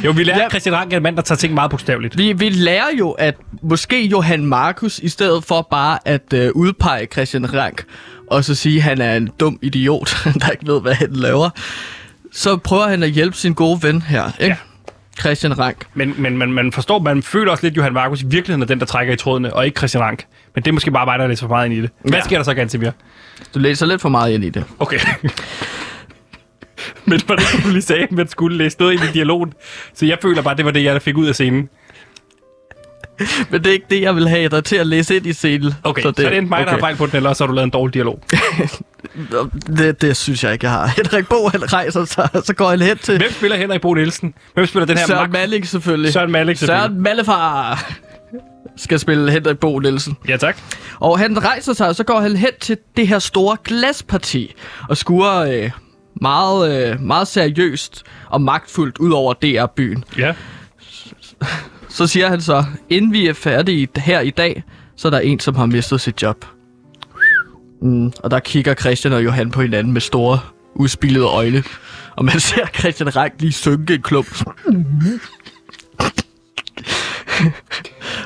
Jo, vi lærte, Ja. Christian Rank er en mand, der tager ting meget bogstaveligt. Vi, vi lærer jo, at måske Johan Markus, i stedet for bare at øh, udpege Christian Rank, og så sige, at han er en dum idiot, der ikke ved, hvad han laver, så prøver han at hjælpe sin gode ven her, ikke? Ja. Christian Rank. Men, men man, man forstår, man føler også lidt, at Johan Markus i virkeligheden er den, der trækker i trådene, og ikke Christian Rank. Men det er måske bare mig, der læser for meget ind i det. Hvad Ja. sker der så, Gantemir? Du læser lidt for meget ind i det. Okay. men var det du lige sagde, at man skulle læse noget ind i dialogen? Så jeg føler bare, det var det, jeg fik ud af scenen. Men det er ikke det, jeg vil have dig til at læse ind i scenen. Okay, så, det, så det er enten mig, okay. der har fejl på den, eller så har du lavet en dårlig dialog. Det, det synes jeg ikke, jeg har. Henrik Bo, han rejser sig, så går han hen til Hvem spiller Henrik Bo Nielsen? Hvem spiller den her Søren Max- Malling selvfølgelig. Søren Malik, selvfølgelig. Søren Mallefar skal spille Henrik Bo Nielsen. Ja, tak. Og han rejser sig, og så går han hen til det her store glasparti og skuer øh, meget, øh, meget seriøst og magtfuldt ud over DR-byen. Ja. Så siger han så, inden vi er færdige her i dag, så er der en, som har mistet sit job. Mm, og der kigger Christian og Johan på hinanden med store, udspillede øjne. Og man ser Christian Rank lige synke en klump.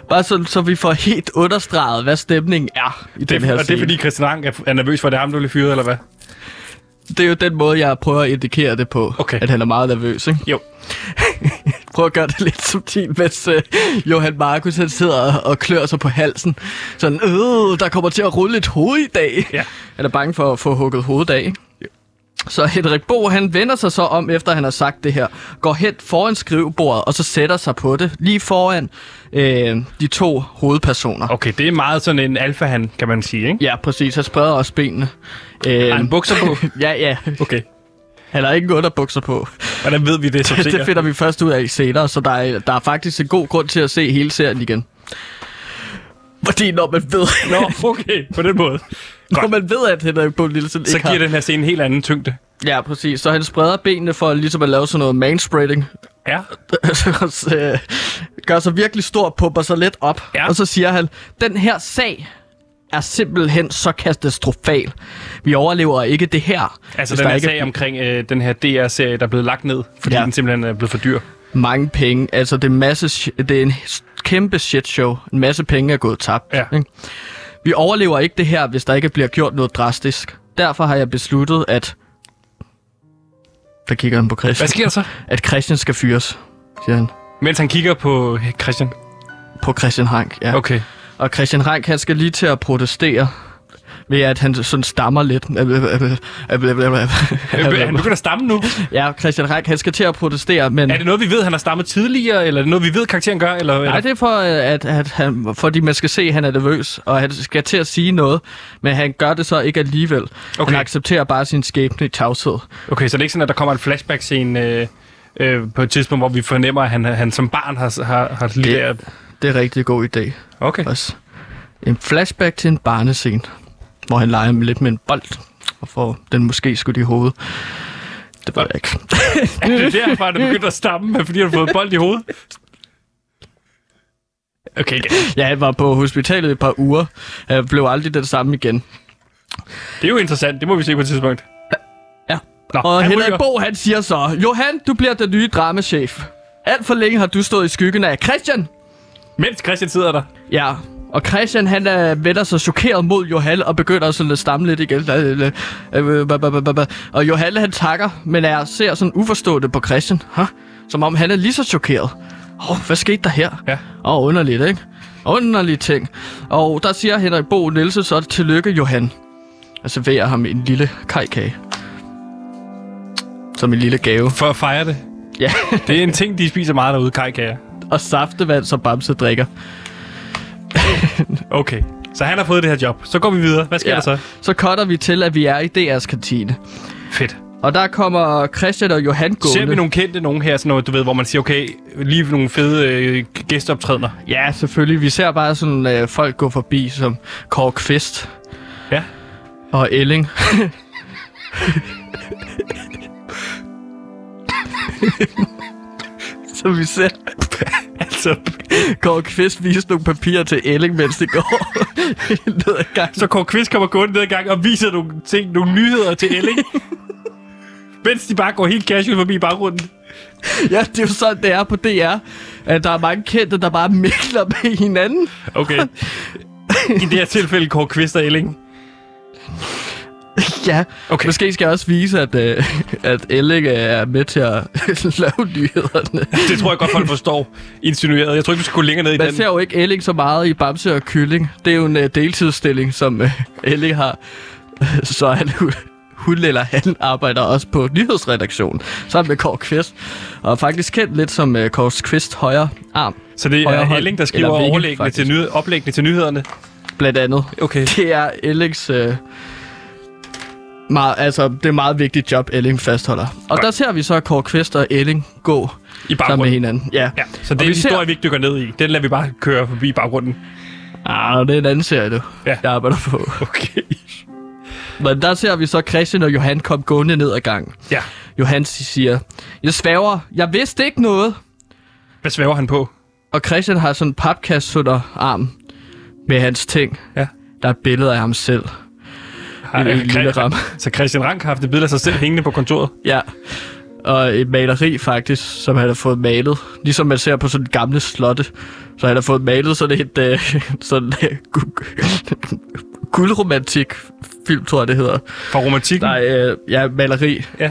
Bare sådan, så vi får helt understreget, hvad stemningen er i Det, den her og det er scene. fordi Christian Rank er, er nervøs for, at det er ham, der bliver fyret, eller hvad? Det er jo den måde, jeg prøver at indikere det på. Okay. At han er meget nervøs, ikke? Jo. Prøv at gøre det lidt subtilt, mens uh, Johan Markus han sidder og, og klør sig på halsen. Sådan, øh, der kommer til at rulle et hoved i dag. Ja. Han er bange for at få hugget hovedet af, ikke? Så Henrik Bo, han vender sig så om, efter han har sagt det her, går hen foran skrivebordet, og så sætter sig på det, lige foran øh, de to hovedpersoner. Okay, det er meget sådan en alfa han, kan man sige, ikke? Ja, præcis. Han spreder også benene. Øh, Har han bukser på? ja, ja. Okay. Han har ikke underbukser på. Hvordan ved vi det som det seere? finder vi først ud af senere, så der er, der er faktisk en god grund til at se hele serien igen. Fordi når man ved, Nå, okay, på den måde. Når man ved at Henrik Bo Nielsen Så ikke giver har... den her scene en helt anden tyngde. Ja, præcis. Så han spreder benene for ligesom at lave sådan noget manspreading. Ja. så, øh, gør sig virkelig stor, pumper sig lidt op. Ja. Og så siger han, den her sag er simpelthen så katastrofal. Vi overlever ikke det her. Altså den her ikke sag omkring øh, den her DR-serie, der er blevet lagt ned, fordi ja. Den simpelthen er blevet for dyr. mange penge. Altså, det er, masse, det er en kæmpe shit show. En masse penge er gået tabt. Ja. Ikke? Vi overlever ikke det her, hvis der ikke bliver gjort noget drastisk. Derfor har jeg besluttet, at... Der kigger han på Christian. Hvad sker der så? At Christian skal fyres, siger han. Mens han kigger på Christian. På Christian Hank, ja. Okay. Og Christian Rank, han skal lige til at protestere ved at han sådan stammer lidt. Han begynder at stamme nu. ja, Christian Rank, han skal til at protestere, men... Er det noget, vi ved, han har stammet tidligere, eller er det noget, vi ved, karakteren gør? Eller, Nej, det er for, at, at han, fordi man skal se, at han er nervøs, og han skal til at sige noget, men han gør det så ikke alligevel. Okay. Han accepterer bare sin skæbne i tavshed. Okay, så det er ikke sådan, at der kommer en flashback-scene øh, øh, på et tidspunkt, hvor vi fornemmer, at han, han som barn har, har, har lige Det- Det er rigtig god idé Okay. også. En flashback til en barnescene, hvor han leger med lidt med en bold, og får den måske skudt i hovedet. Det ved jeg ikke. Er det derfor, han er begyndt at stamme, fordi han har fået bold i hovedet? Okay, det Ja, han var på hospitalet et par uger. Han blev aldrig den samme igen. er jo interessant. Det må vi se på et tidspunkt. Ja. Nå, Og han Henrik ryger. Bo, han siger så, Johan, du bliver den nye dramachef. Alt for længe har du stået i skyggen af Christian. Mens Christian sidder der. Ja, og Christian han er vender sig chokeret mod Johan og begynder sådan at stamme lidt igen. Og Johan han takker, men er ser sådan uforstående på Christian. Huh? Som om han er lige så chokeret. Åh, oh, hvad skete der her? Ja. Åh, oh, underligt, ikke? Underlige ting. Og der siger Henrik Bo Nielsen så tillykke Johan. Og serverer ham en lille kajkage. Som en lille gave. For at fejre det. Ja, Det er en ting, de spiser meget derude, kajkager. og saftevand, som Bamse drikker. Okay. Så han har fået det her job. Så går vi videre. Hvad sker ja. der så? Så cutter vi til, at vi er i DR's kantine. Fedt. Og der kommer Christian og Johan gående. Ser vi nogle kendte nogen her, sådan noget, du ved, hvor man siger, okay, lige nogle fede øh, gæsteoptrædener. Ja, selvfølgelig. Vi ser bare sådan øh, folk gå forbi, som Kåre Kvist Ja. og Elling. Så vi ser Altså, Kåre Kvist vise nogle papirer til Elling, mens det går ned ad gangen. så Kåre Kvist kommer gående ned i gang og viser nogle ting, nogle nyheder til Elling. mens de bare går helt casual forbi baggrunden. Ja, det er jo sådan, det er på DR. At der er mange kendte, der bare mikler med hinanden. Okay. I det her tilfælde Kåre Kvist og Elling. Ja, Okay. måske skal jeg også vise, at, øh, at Elling er med til at lave nyhederne. Det tror jeg godt, folk forstår insinueret. Jeg tror ikke, vi skal gå længere ned i Man den. ser jo ikke Elling så meget i Bamse og Kylling. Det er jo en uh, deltidsstilling, som uh, Elling har. så han, hun eller han arbejder også på nyhedsredaktionen, sammen med Kåre Kvist. Og er faktisk kendt lidt som uh, Kåre Kvist højre arm, Så det er hånd. Elling, der skriver vinge, overlæggende til, nyhed, oplæggende til nyhederne. blandt andet. Okay. Det er Ellings... Uh, meget, altså, det er et meget vigtigt job, Elling fastholder. Og Godt. der ser vi så Kåre Kvist og Elling gå I sammen med hinanden. Ja. Ja, så det er en ser- historie, vi ikke dykker ned i. Den lader vi bare køre forbi baggrunden. Ah, det er en anden serie, du. Ja. Jeg arbejder på. Okay. Men der ser vi så Christian og Johan komme gående ned ad gangen. Ja. Johan siger, jeg sværger, jeg vidste ikke noget. Hvad svæver han på? Og Christian har sådan en papkasse under arm med hans ting. Ja. Der er et billede af ham selv. I en lille ramme. Så Christian Rank har haft et billede af sig selv hængende på kontoret. Ja. Og et maleri faktisk, som han har fået malet. Ligesom man ser på sådan gamle slotte. Så han har fået malet sådan et øh, sådan, øh, gu- guldromantik film, tror jeg det hedder. For romantikken. Nej, øh, ja, maleri. Ja.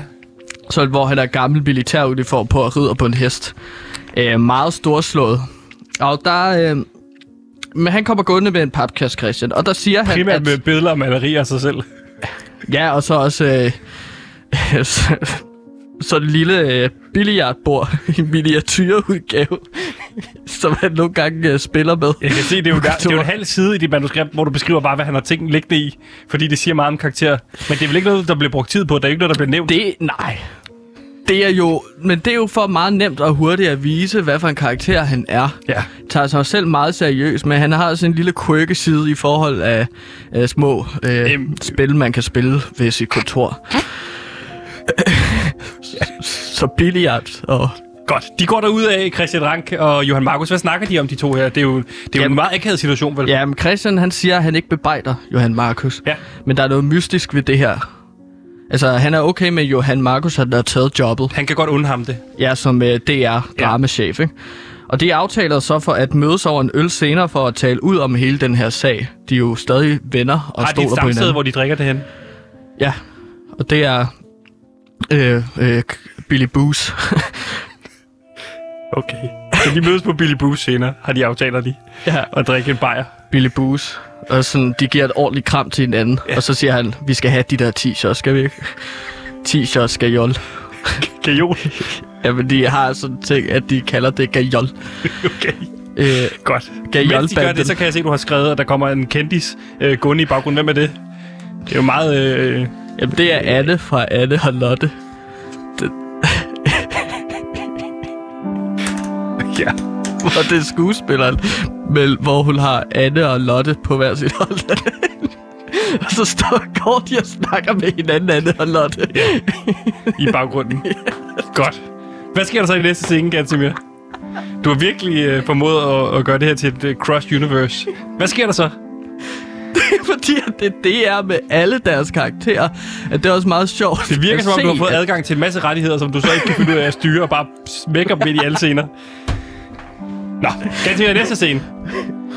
Så hvor han er gammel militæruniform på og rider på en hest. Øh, meget storslået. Og der... Øh, men han kommer gående med en papkasse, Christian. Og der siger han, Primært at... med billeder og malerier af sig selv. Ja, og så også... Øh, så, så et lille øh, billiardbord i miniatyrudgave, som han nogle gange øh, spiller med. Jeg kan se, det er, jo, det er jo en halv side i dit manuskript, hvor du beskriver bare, hvad han har ting liggende i. Fordi det siger meget om karakter. Men det er vel ikke noget, der bliver brugt tid på? Der er ikke noget, der bliver nævnt? Det, nej. Det er jo, men det er jo for meget nemt og hurtigt at vise, hvad for en karakter han er. Ja. Tager sig selv meget seriøst, men han har sådan en lille quirky side i forhold af, af små øh, Øhm. spil, man kan spille ved sit kontor. Så billiard og Godt. De går derud af, Christian Rank og Johan Markus. Hvad snakker de om, de to her? Det er jo, det er jo Jamen- en meget akavet situation, vel? Ja, men Christian han siger, at han ikke bebrejder Johan Markus. Ja. Men der er noget mystisk ved det her. Altså, han er okay med Johan Markus, han har taget jobbet. Han kan godt undre ham det. Ja, som uh, DR-dramachef, ikke? Og de aftaler så for at mødes over en øl senere for at tale ud om hele den her sag. De er jo stadig venner og Har de stoler et på hinanden. hvor de drikker det hen? Ja, og det er øh, øh, Billy Boos. Okay. Så de mødes på Billy Bruce senere, har de aftaler de. Ja. Og drikke en bajer. Billy Boos. Og sådan, de giver et ordentligt kram til hinanden. Ja. Og så siger han, vi skal have de der 10 shots, skal vi ikke? 10 shots gajol. Gajol. Jamen, de har sådan ting, at de kalder det gajol. Okay. Øh, Godt. Gajol Mens de gør det, så kan jeg se, at du har skrevet, at der kommer en kendis øh, gående i baggrunden. Hvem er det? Det er jo meget... Øh... jamen, det er Anne fra Anne og Lotte. Ja. Hvor det er skuespilleren, men, hvor hun har Anne og Lotte på hver sit hold. og så står, går de og snakker med hinanden, Anne og Lotte. i baggrunden. Godt. Hvad sker der så i næste scene, Gansimir? Du har virkelig øh, formået at, at gøre det her til et øh, cross universe. Hvad sker der så? Fordi at det, det er med alle deres karakterer, at det er også meget sjovt. Det virker som om, du har fået adgang til en masse rettigheder, som du så ikke kan finde ud af at styre, og bare smækker dem ind i alle scener. Nå, Gansimir, næste scene.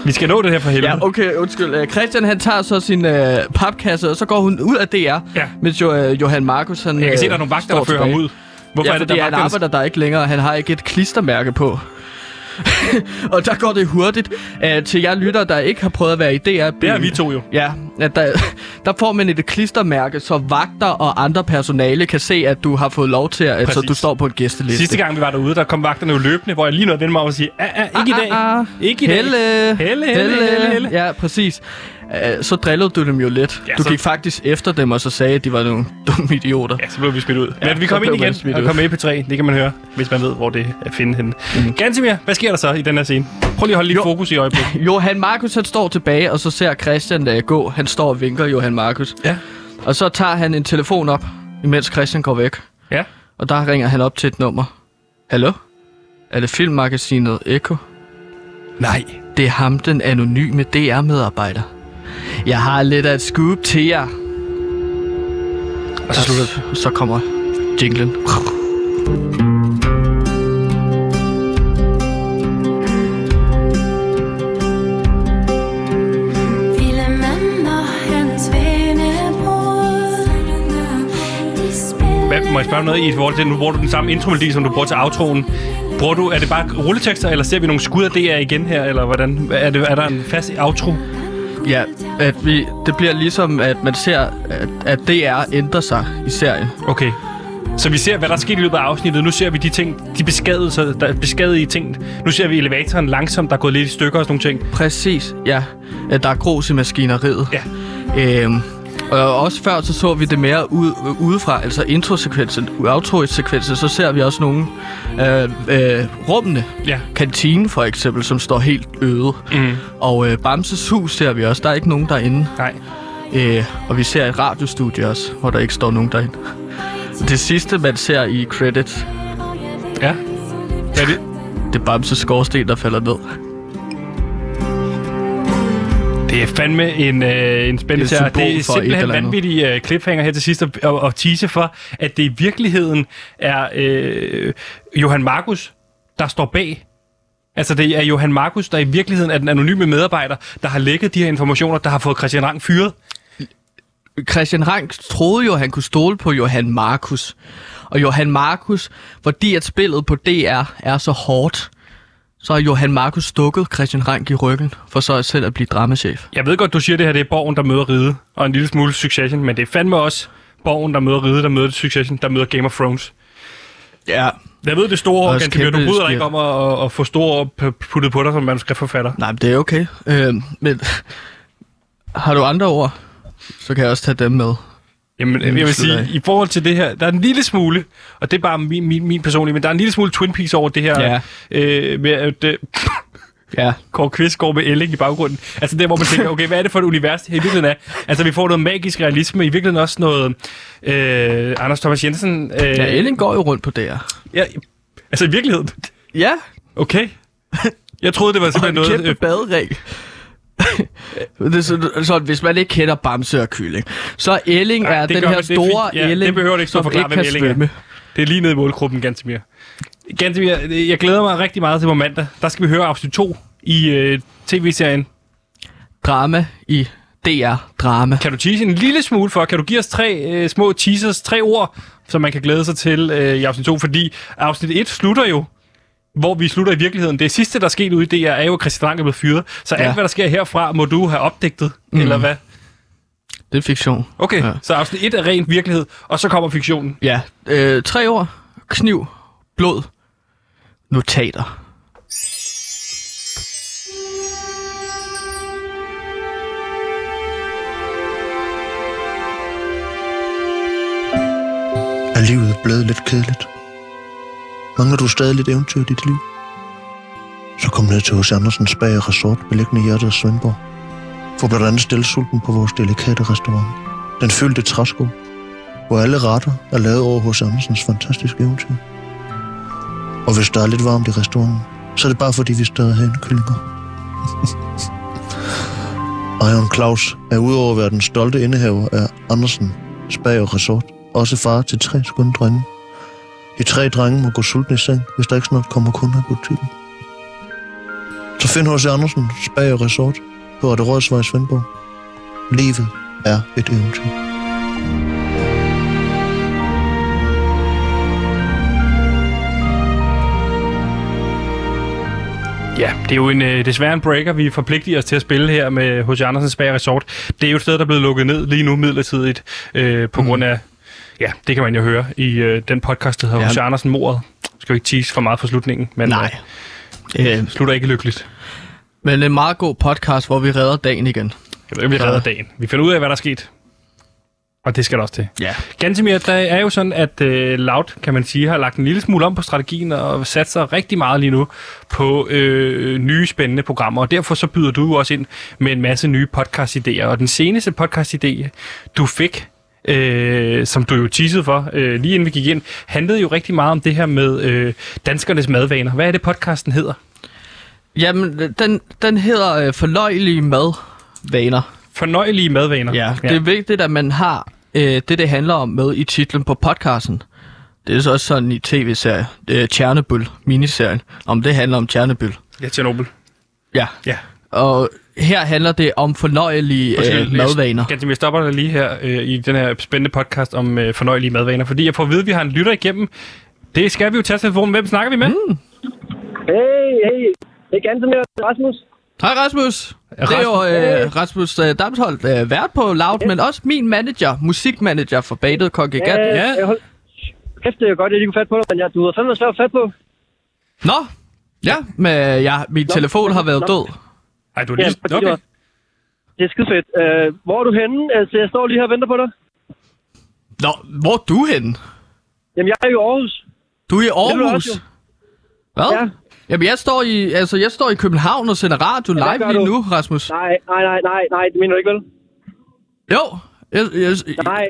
Vi skal nå det her for helvede. Ja, okay, undskyld. Øh, Christian, han tager så sin øh, papkasse, og så går hun ud af DR, Ja. mens jo, øh, Johan Markus, han Jeg kan øh, se, at der er nogle vagter, der fører ham tilbage. ud. Hvorfor ja, er det, der han vagterne- arbejder der ikke længere. Han har ikke et klistermærke på. og der går det hurtigt. Uh, til jer lytter, der ikke har prøvet at være i DR. Det har vi to jo. Ja, at der, der får man et klistermærke, så vagter og andre personale kan se, at du har fået lov til, at så Præcis. du står på en gæsteliste. Sidste gang, vi var derude, der kom vagterne jo løbende, hvor jeg lige nåede at vende mig om og sige, ah, ah, ikke i dag. Ah, ah, Ikke i dag. Helle. Helle, helle, helle, helle. Ja, præcis. Uh, så drillede du dem jo lidt. Ja, du så- gik faktisk efter dem, og så sagde, at de var nogle dumme idioter. Ja, så blev vi smidt ud. Ja, Men vi kom ind igen og kom med i P3. Det kan man høre, hvis man ved, hvor det er at finde henne. Mm. Gansimir, hvad sker der så i den her scene? Prøv lige at holde lidt fokus i øjeblikket. Johan Markus, han står tilbage, og så ser Christian uh, gå. Han står og vinker Johan Markus. Ja. Og så tager han en telefon op, imens Christian går væk. Ja. Og der ringer han op til et nummer. Hallo? Er det filmmagasinet Echo? Nej. Det er ham, den anonyme DR-medarbejder. Jeg har lidt af et scoop til jer. Og så slutter det. Så kommer jinglen. Må jeg spørge noget i forhold til, nu bruger du den samme intromelodi, som du bruger til outroen. Bruger du, er det bare rulletekster, eller ser vi nogle skud af DR igen her, eller hvordan? Er, det, er der en fast outro? Ja, at vi, det bliver ligesom, at man ser, at, at DR ændrer sig i serien. Okay. Så vi ser, hvad der er sket i løbet af afsnittet. Nu ser vi de ting, de beskadigede, så der er beskadigede ting. Nu ser vi elevatoren langsomt, der er gået lidt i stykker og sådan nogle ting. Præcis, ja. At der er grus i maskineriet. Ja. Øhm, og også før, så så vi det mere ud, udefra, altså introsekvensen, outro-sekvensen, så ser vi også nogle øh, øh, rummene. Ja. Kantinen for eksempel, som står helt øde. Mm. Og øh, Bamses hus ser vi også, der er ikke nogen derinde. Nej. Øh, og vi ser et radiostudie også, hvor der ikke står nogen derinde. Det sidste, man ser i credits, Ja. Ja, det, det er Bamses skorsten, der falder ned. Det er fandme en, øh, en spændende Det er Det er simpelthen eller andet. vanvittig øh, cliffhanger her til sidst at, at, at tease for, at det i virkeligheden er øh, Johan Markus, der står bag. Altså det er Johan Markus, der i virkeligheden er den anonyme medarbejder, der har lækket de her informationer, der har fået Christian Rang fyret. Christian Rank troede jo, at han kunne stole på Johan Markus. Og Johan Markus, fordi at spillet på DR er så hårdt, så har Johan Markus stukket Christian Rank i ryggen, for så selv at blive dramachef. Jeg ved godt, du siger det her, det er Borgen, der møder Ride, og en lille smule Succession, men det er fandme også Borgen, der møder Ride, der møder Succession, der møder Game of Thrones. Ja. Jeg ved det store, Også Gantemir, du bryder dig ikke om at, at få store ord puttet på dig som manuskriptforfatter. Nej, men det er okay. Øh, men har du andre ord, så kan jeg også tage dem med. Jamen, jeg vil sige, i forhold til det her, der er en lille smule, og det er bare min, min, min personlige, men der er en lille smule Twin Peaks over det her, Ja. øh, med at øh, Ja. Kåre Kvist går med Elling i baggrunden. Altså der, hvor man tænker, okay, hvad er det for et univers, det i virkeligheden er? Altså, vi får noget magisk realisme, i virkeligheden også noget øh, Anders Thomas Jensen. Øh, Ja, Ellen går jo rundt på DR. Ja, altså i virkeligheden. Ja, Okay. Jeg troede, det var og simpelthen en noget... kæmpe Øh, badering. Det er så, så, hvis man ikke kender Bamse og Kylling, så Elling Nej, er det den gør her man, det store. Ja, Elling, det behøver du ikke stå og som forklare, ikke hvem kan Elling er. svømme. det er lige nede i målgruppen, Gantemir. Gantemir, jeg glæder mig rigtig meget til på mandag. Der skal vi høre afsnit 2 i øh, tv-serien. Drama i DR Drama. Kan du tease en lille smule for? Kan du give os tre øh, små teasers, tre ord, som man kan glæde sig til øh, i afsnit 2? Fordi afsnit 1 slutter jo hvor vi slutter i virkeligheden. Det sidste, der er sket ude i DR, er jo, at Christian Rank er blevet fyret. Så alt, Ja. hvad der sker herfra, må du have opdigtet, mm. eller hvad? Det er fiktion. Okay, Ja. så afsnit 1 er ren virkelighed, og så kommer fiktionen. Ja, øh, tre år, kniv, blod, notater. Er livet blevet lidt kedeligt? Mangler du stadig lidt eventyr i dit liv? Så kom ned til hos Andersens Bag og Resort, beliggende i hjertet af Svendborg. Få blandt andet stilsulten på vores delikate restaurant. Den fyldte træsko, hvor alle retter er lavet over hos Andersens fantastiske eventyr. Og hvis der er lidt varmt i restauranten, så er det bare fordi, vi stadig har en kyllinger. Iron Claus er udover at være den stolte indehaver af Andersen Spag og Resort, også far til tre skønne drenge. De tre drenge må gå sultne i seng, hvis der ikke snart kommer kunder i butikken. Så find hos Andersen Spag Resort på Rette Rådsvej i Svendborg. Livet er et eventyr. Ja, det er jo en, øh, desværre en breaker, vi forpligter os til at spille her med H.C. Andersens Bag Resort. Det er jo et sted, der er blevet lukket ned lige nu midlertidigt, øh, på mm. grund af, ja, det kan man jo høre i øh, den podcast, der hedder Ja. H.C. Andersen Mordet. Skal vi ikke tease for meget for slutningen, men Nej. Øh, Øh, slutter ikke lykkeligt. men en meget god podcast, hvor vi redder dagen igen. Jeg ved, ikke, vi redder dagen. Vi finder ud af, hvad der er sket. Og det skal der også til. Ja. Gantemir, der er jo sådan, at øh, Loud, kan man sige, har lagt en lille smule om på strategien og sat sig rigtig meget lige nu på øh, nye spændende programmer. Og derfor så byder du jo også ind med en masse nye podcast-idéer. Og den seneste podcast-idé, du fik, øh, som du jo teasede for, øh, lige inden vi gik ind, handlede jo rigtig meget om det her med øh, danskernes madvaner. Hvad er det, podcasten hedder? Jamen, den, den hedder øh, Forløjelige Madvaner. Fornøjelige madvaner. Ja, det er vigtigt, at man har øh, det, det handler om med i titlen på podcasten. Det er så også sådan i tv-serien. Er Tjernobyl, miniserien. Om det handler om Tjernobyl. Ja, Tjernobyl. Ja. Ja. Og her handler det om fornøjelige øh, madvaner. Ganske, jeg stopper dig lige her øh, i den her spændende podcast om øh, fornøjelige madvaner, fordi jeg får at vide, at vi har en lytter igennem. Det skal vi jo tage telefonen. Hvem snakker vi med? Mm. Hey, hey. Det er ganske mere Rasmus. Hej Rasmus. Det er jo øh, Rasmus øh, Damsholdt, øh, vært på Loud, men også min manager, musikmanager for Badet Kongregat. Øh, Ja. jeg hold... Kæft, det er godt, at jeg lige kunne fat på dig, men jeg, du har fandme svært at fat på. Nå, ja, men ja, min telefon har været Nå. død. Ej, du er Ja, lige... fordi Okay. det Det er skide fedt. Øh, hvor er du henne? Altså, jeg står lige her og venter på dig. Nå, hvor er du henne? Jamen, jeg er i Aarhus. Du er i Aarhus. også, Hvad? Ja. Jamen, jeg står, i, altså, jeg står i København og sender radio hvad live lige du? nu, Rasmus. Nej, nej, nej, nej, nej, det mener du ikke, vel? Jo. Jeg, jeg, Nej,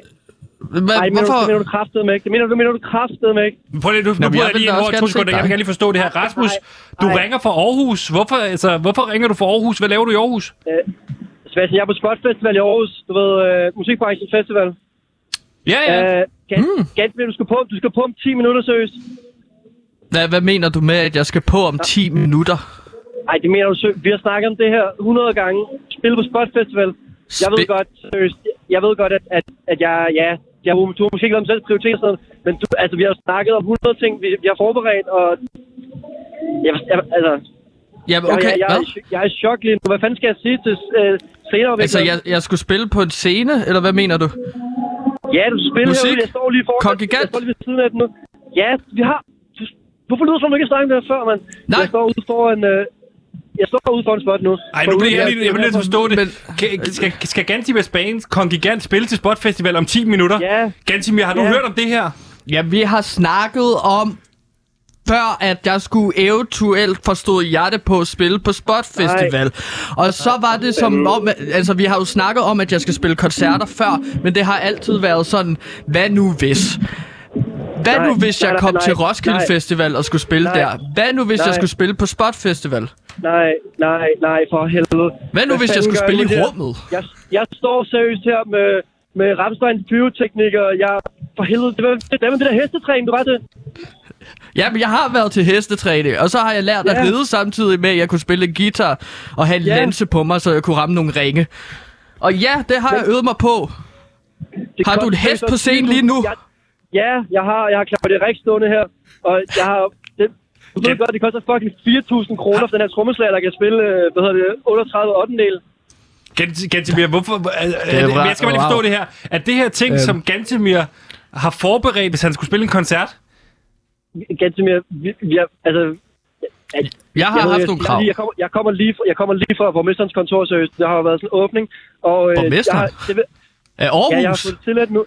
Hva, nej, det mener, hvorfor? du, mener du kraftedeme ikke. Det mener du, mener du kraftedeme ikke. Prøv lige, nu, nu bryder jeg lige ind over to sekunder. Jeg kan gerne lige forstå det her. Rasmus, nej, du nej. ringer fra Aarhus. Hvorfor, altså, hvorfor ringer du fra Aarhus? Hvad laver du i Aarhus? Sebastian, jeg er på Spot Festival i Aarhus. Du ved, øh, Musikbranchen Festival. Ja, ja. Øh, ganske, mm. ganske, du skal på, du skal på om 10 minutter, seriøst. Hvad, hvad mener du med, at jeg skal på om 10 minutter? Ej, det mener du sø. Vi har snakket om det her 100 gange. Spil på Spot Festival. Jeg ved godt, seriøst, jeg ved godt, at, at, at jeg, ja, jeg, du har måske ikke været selv prioritet og sådan noget, men du, altså, vi har snakket om 100 ting, vi, vi har forberedt, og jeg, jeg, altså, jeg, okay, jeg, jeg, hvad? er, jeg er i chok lige nu. Hvad fanden skal jeg sige til øh, senere? Altså, jeg, jeg skulle spille på en scene, eller hvad mener du? Ja, du spiller Musik? herude. Jeg står lige foran. Kongregant? Jeg står lige ved siden af den nu. Ja, vi har... Du, hvorfor lyder det som, du ikke har snakket med før, mand? Nej. Jeg står ude foran... Øh, jeg står ude foran spot nu. Ej, nu bliver jeg lige, jeg bliver nødt til at forstå det. Men- Kan, skal, skal Gantimir Banes Kongigant spille til Spot Festival om 10 minutter? Ja. Gantimir, har du Ja. hørt om det her? Ja, vi har snakket om før, at jeg skulle eventuelt forstå hjerte på at spille på Spot Festival. Og så var det som om, altså vi har jo snakket om, at jeg skal spille koncerter før, men det har altid været sådan, hvad nu hvis? Hvad Nej, nu hvis jeg nej, kom nej, til nej, Roskilde nej. Festival og skulle spille Nej, der? Hvad nu hvis jeg nej. skulle spille på Spot Festival? Nej, nej, nej, for helvede. Hvad nu hvis jeg skulle spille i rummet? Jeg, jeg står seriøst her med, med Ramsteins pyroteknikker. Jeg... For helvede, det var det, det, var det der hestetræning, du var til. Ja, men jeg har været til hestetræning, og så har jeg lært at Ja. ride samtidig med, at jeg kunne spille en guitar og have en Ja. lanse på mig, så jeg kunne ramme nogle ringe. Og ja, det har jeg øvet mig på. Det Har du en hest på scenen 20.000. lige nu? Jeg, ja, jeg har, jeg har Claudia Rik stående her. Og jeg har... Det, Du ved godt, det koster fucking 4.000 kroner for den her trommeslager, der kan spille, øh, hvad hedder det, 38 8. del. Gant- Gantemir, hvorfor... Er, er, Det er det, jeg skal bare lige forstå det her. Er det her ting, Øhm. som Gantemir har forberedt, hvis han skulle spille en koncert? Gantemir, vi, vi er, altså... Jeg har jeg, ved, haft jeg, nogle jeg, krav. jeg, kommer, jeg, kommer lige fra, jeg kommer lige fra borgmesterens kontor, seriøst. Der har været sådan en åbning. Og, øh, Borgmesteren? Jeg har, det, vil- Af ja, jeg har Aarhus? fået det tilladt nu.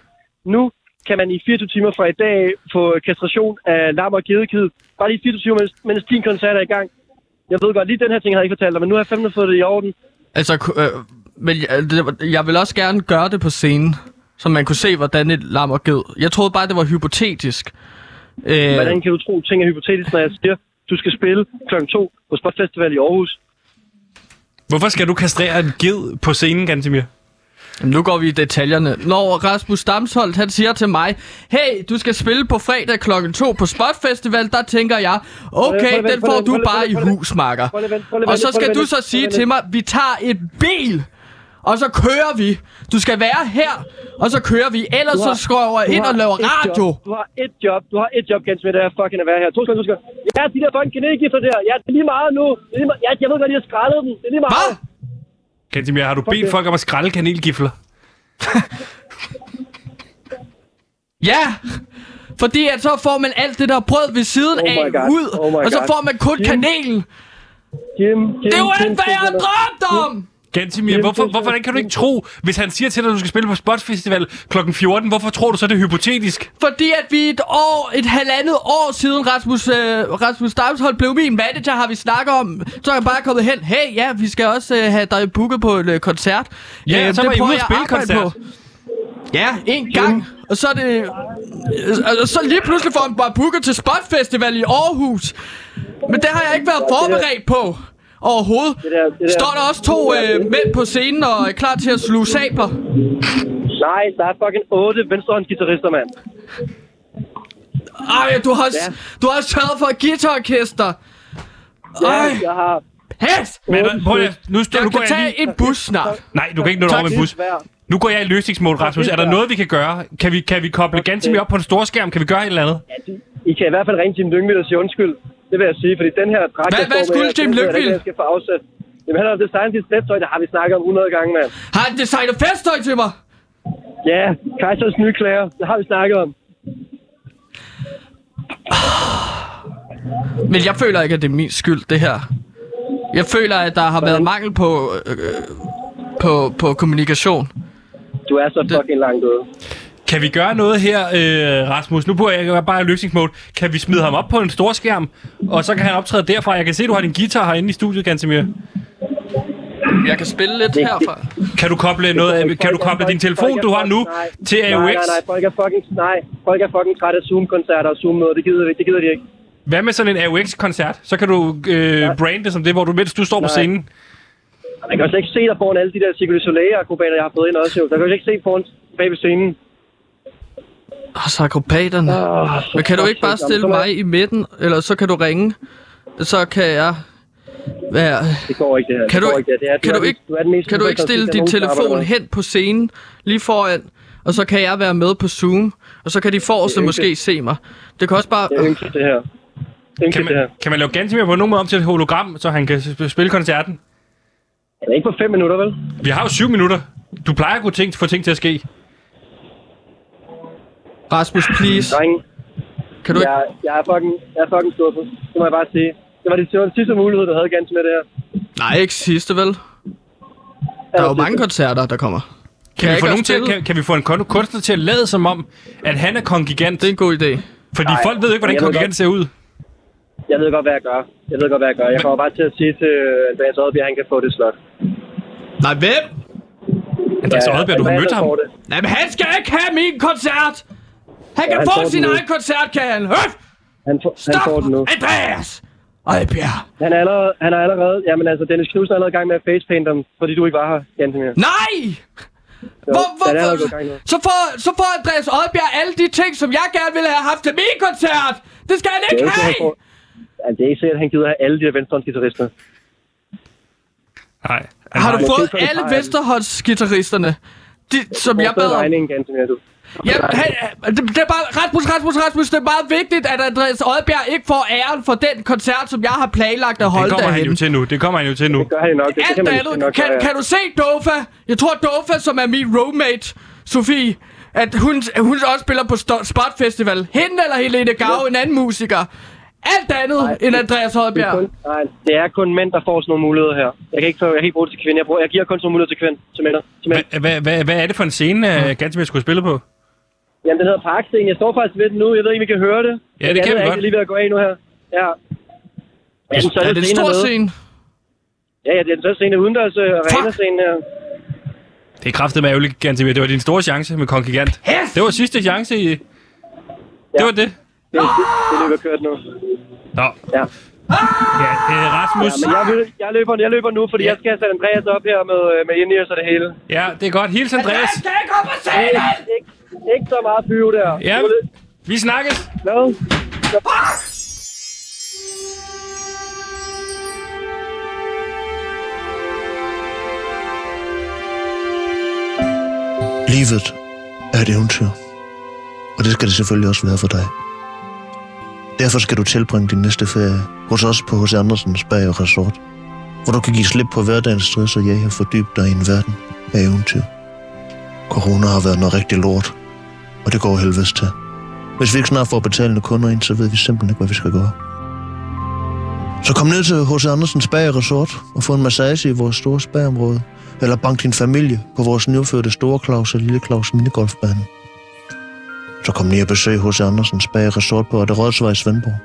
Nu kan man i 24 timer fra i dag få kastration af lam og gedekid. Bare lige 24 timer, mens, mens din koncert er i gang. Jeg ved godt, lige den her ting har jeg ikke fortalt dig, men nu har jeg fandme fået det i orden. Altså, øh, men jeg, jeg vil også gerne gøre det på scenen, så man kunne se, hvordan et lam og ged. Jeg troede bare, det var hypotetisk. Øh, Hvordan kan du tro, ting er hypotetisk, når jeg siger, du skal spille kl. 2 på Spot Festival i Aarhus? Hvorfor skal du kastrere en ged på scenen, Gantemir? Nu går vi i detaljerne. Når Rasmus Damsholdt, han siger til mig, hey, du skal spille på fredag klokken 2 på Spot Festival, der tænker jeg, okay, den får du bare i hus, makker. Og så skal du så sige til mig, vi tager et bil, og så kører vi. Du skal være her, og så kører vi. Ellers Du så har- skriver jeg ind har og laver radio. Job. Du har et job. Du har et job, ganske med det her fucking at være her. To sekunder, to sekunder. Ja, de der fucking kanelgifter der. Ja, det er lige meget nu. Det er lige meget. Ja, jeg ved godt, de har skrællet dem. Det er lige meget. Hvad? Gantemir, har du bedt det. folk om at skrælle kanelgifler? Ja, fordi at så får man alt det der brød ved siden Oh af God. ud, Oh og så får man kun Jim. kanelen. Jim, Jim, Det er jo Jim, alt, hvad jeg har drømt om! Gantemir, Jamen, hvorfor, det- hvorfor kan du ikke tro, hvis han siger til dig, at du skal spille på Spot Festival kl. 14, hvorfor tror du så, det er hypotetisk? Fordi at vi et år, et halvandet år siden Rasmus, øh, Rasmus Damsholdt blev min manager, har vi snakket om. Så er jeg bare kommet hen. Hey, ja, vi skal også øh, have dig booket på en øh, koncert. Ja, Øh, så var I ude at spille koncert. på. Ja, en gang. Og så er det... Øh, og så lige pludselig får han bare booket til Spot Festival i Aarhus. Men det har jeg ikke været forberedt på. Overhovedet. Det der- det der- Står der også to øh, mænd på scenen og er klar til at sluge sabler? Nej, der er fucking otte venstrehåndsgitarrister, mand. Ej, du har, Ja. du har sørget for et guitarorkester. Ja, Ej, jeg har... pæst! Men prøv at, nu, står, Jeg nu går kan jeg tage lige... en bus snart. Nej, du kan ikke nå over med en bus. Nu går jeg i løsningsmål, Rasmus. Er der noget, vi kan gøre? Kan vi, kan vi koble Gantemir op på en storskærm? Kan vi gøre et eller andet? I kan i hvert fald ringe Jim Lyngvild og sige undskyld. Det vil jeg sige, fordi den her dragt, Hvad- hvad skulle jeg Lyngvild? Jeg skal få afsat. Jamen, han har designet sit slæbtøj, det har vi snakket om 100 gange, mand. Har han designet festtøj til mig? Ja, Kajsers nye klæder, det har vi snakket om. Men jeg føler ikke, at det er min skyld, det her. Jeg føler, at der har været mangel på, øh, på, på kommunikation. Du er så fucking langt ude. Kan vi gøre noget her, øh, Rasmus? Nu bor jeg bare i løsningsmål. Kan vi smide ham op på en storskærm, og så kan han optræde derfra? Jeg kan se, du har din guitar herinde i studiet, Gantemir. Jeg kan spille lidt Det- herfra. Kan du koble noget? af- Kan du koble din telefon, du har nu, til Nej, AUX? nej, nej, folk er fucking, nej, folk er fucking trætte af Zoom-koncerter og Zoom-møder. Det gider, vi- det gider de ikke. Hvad med sådan en AUX-koncert? Så kan du øh, brande det som det, hvor du, mens du står på Nej. scenen. Man kan også ikke se dig foran alle de der Cirque du Soleil-akrobater, jeg har fået ind også. Jo. Der kan du ikke se foran bag ved scenen. Og så akrobaterne. Oh, Men kan du ikke bare stille mig i midten, eller så kan du ringe? Så kan jeg være... Det går ikke, det her. Kan det du, går ikke, det her. kan er du ikke, du er den kan du ikke stille din telefon hen på scenen, lige foran, og så kan jeg være med på Zoom, og så kan de forreste Det måske se mig. Det kan også bare... Det er ynkeligt, det her. Kan Ynkeligt, det her. man, kan man lave Gantemir på nogen måde om til et hologram, så han kan sp- spille koncerten? Er ikke på fem minutter, vel? Vi har jo syv minutter. Du plejer at kunne ting, få ting til at ske. Rasmus, please. Drenge, Kan du ikke... jeg, jeg er fucking, jeg er fucking skuffet. Det må jeg bare sige. Det var, det, det var den sidste mulighed, du havde ganske med det her. Nej, ikke sidste, vel? Der er jo mange koncerter, der kommer. Kan, jeg vi få nogen til, kan, kan vi få en kun- kunstner til at lade som om, at han er kongigant? Det er en god idé. Fordi Nej, folk ved ikke, hvordan kongigant ser ud. Jeg ved godt, hvad jeg gør. Jeg ved godt, hvad jeg gør. Jeg kommer bare til at sige til Andreas Oddbjerg, at han kan få det slot. Nej, hvem? Andreas ja, Oddbjerg, du har mødt ham. det. Nej, men han skal ikke have min koncert! Han kan han få den sin egen koncert, kan han? Høf! Han, han Stop! får det nu. Andreas! Oddbjerg! Han er allerede, han er allerede, jamen altså, Dennis Knudsen er allerede i gang med at facepaint dem, fordi du ikke var her, ganske mere. Nej! Så, Hvor, hvor, han er hvor, så, får, så får Andreas Oddbjerg alle de ting, som jeg gerne ville have haft til min koncert! Det skal han Det er ikke ikke, han have! får, ja, det er ikke sikkert, at han gider have alle de her venstrehåndsgitarrister. Nej. Har du fået det alle Vesterholds-gitarristerne? De, som jeg bad om. regningen, du. Ja, han, det, det er bare, Rasmus, Rasmus, Rasmus, det er meget vigtigt, at Andreas Oddbjerg ikke får æren for den koncert, som jeg har planlagt at Det holde kommer han derhen. jo til nu. Det kommer han jo til nu. Det gør han nok. Det, det kan Alt man andet, nok kan, ja. kan du se Dofa? Jeg tror, Dofa, som er min roommate, Sofie, at hun, hun også spiller på Spot Festival. Hende eller Helene Gau, en anden musiker. Alt andet Nej, end det- Andreas Det er, Højbjerg. kun, nej, det er kun mænd, der får sådan nogle muligheder her. Jeg kan ikke, få- jeg kan ikke bruge det til kvinder. Jeg, bruger, jeg giver kun sådan nogle muligheder til kvinder. Til mænd. Til mænd. Hva- hva- hva- Hvad er det for en scene, uh, Gantemir skulle spille på? Jamen, den hedder Parkscene. Jeg står faktisk ved den nu. Jeg ved ikke, om I kan høre det. Ja, det kan vi Jeg godt. er lige ved at gå af nu her. Ja. Ja, den Er største det en stor hernede. scene? Ja, ja, det er den største scene. Udendørs uh, arena-scene her. Det er kraftet med ærgerligt, Gantemir. Det var din store chance med Kong Gigant. Yes! Det var sidste chance i... Det var det. Det, det, det løber kørt nu. Nå. Ja. Ja, øh, Rasmus. Ja, men jeg, vil- jeg, løber, jeg løber nu, fordi Ja. jeg skal have sat Andreas op her med, øh, med Indias og det hele. Ja, det er godt. Hils Andreas. skal ikke op og se det! Ikke, ikke så meget fyve der. Ja, er vi snakkes. Hvad? Livet er et eventyr. Og det skal det selvfølgelig også være for dig. Derfor skal du tilbringe din næste ferie hos os på H.C. Andersens Bag og Resort, hvor du kan give slip på hverdagens stress og jag og fordybe dig i en verden af eventyr. Corona har været noget rigtig lort, og det går helvedes til. Hvis vi ikke snart får betalende kunder ind, så ved vi simpelthen ikke, hvad vi skal gøre. Så kom ned til H.C. Andersens Bag og Resort og få en massage i vores store spagområde, eller bank din familie på vores nyopførte Store Claus og Lille Claus minigolfbane. Så kom lige og besøg hos Andersens Bag Resort på Adde Rådsvej i Svendborg.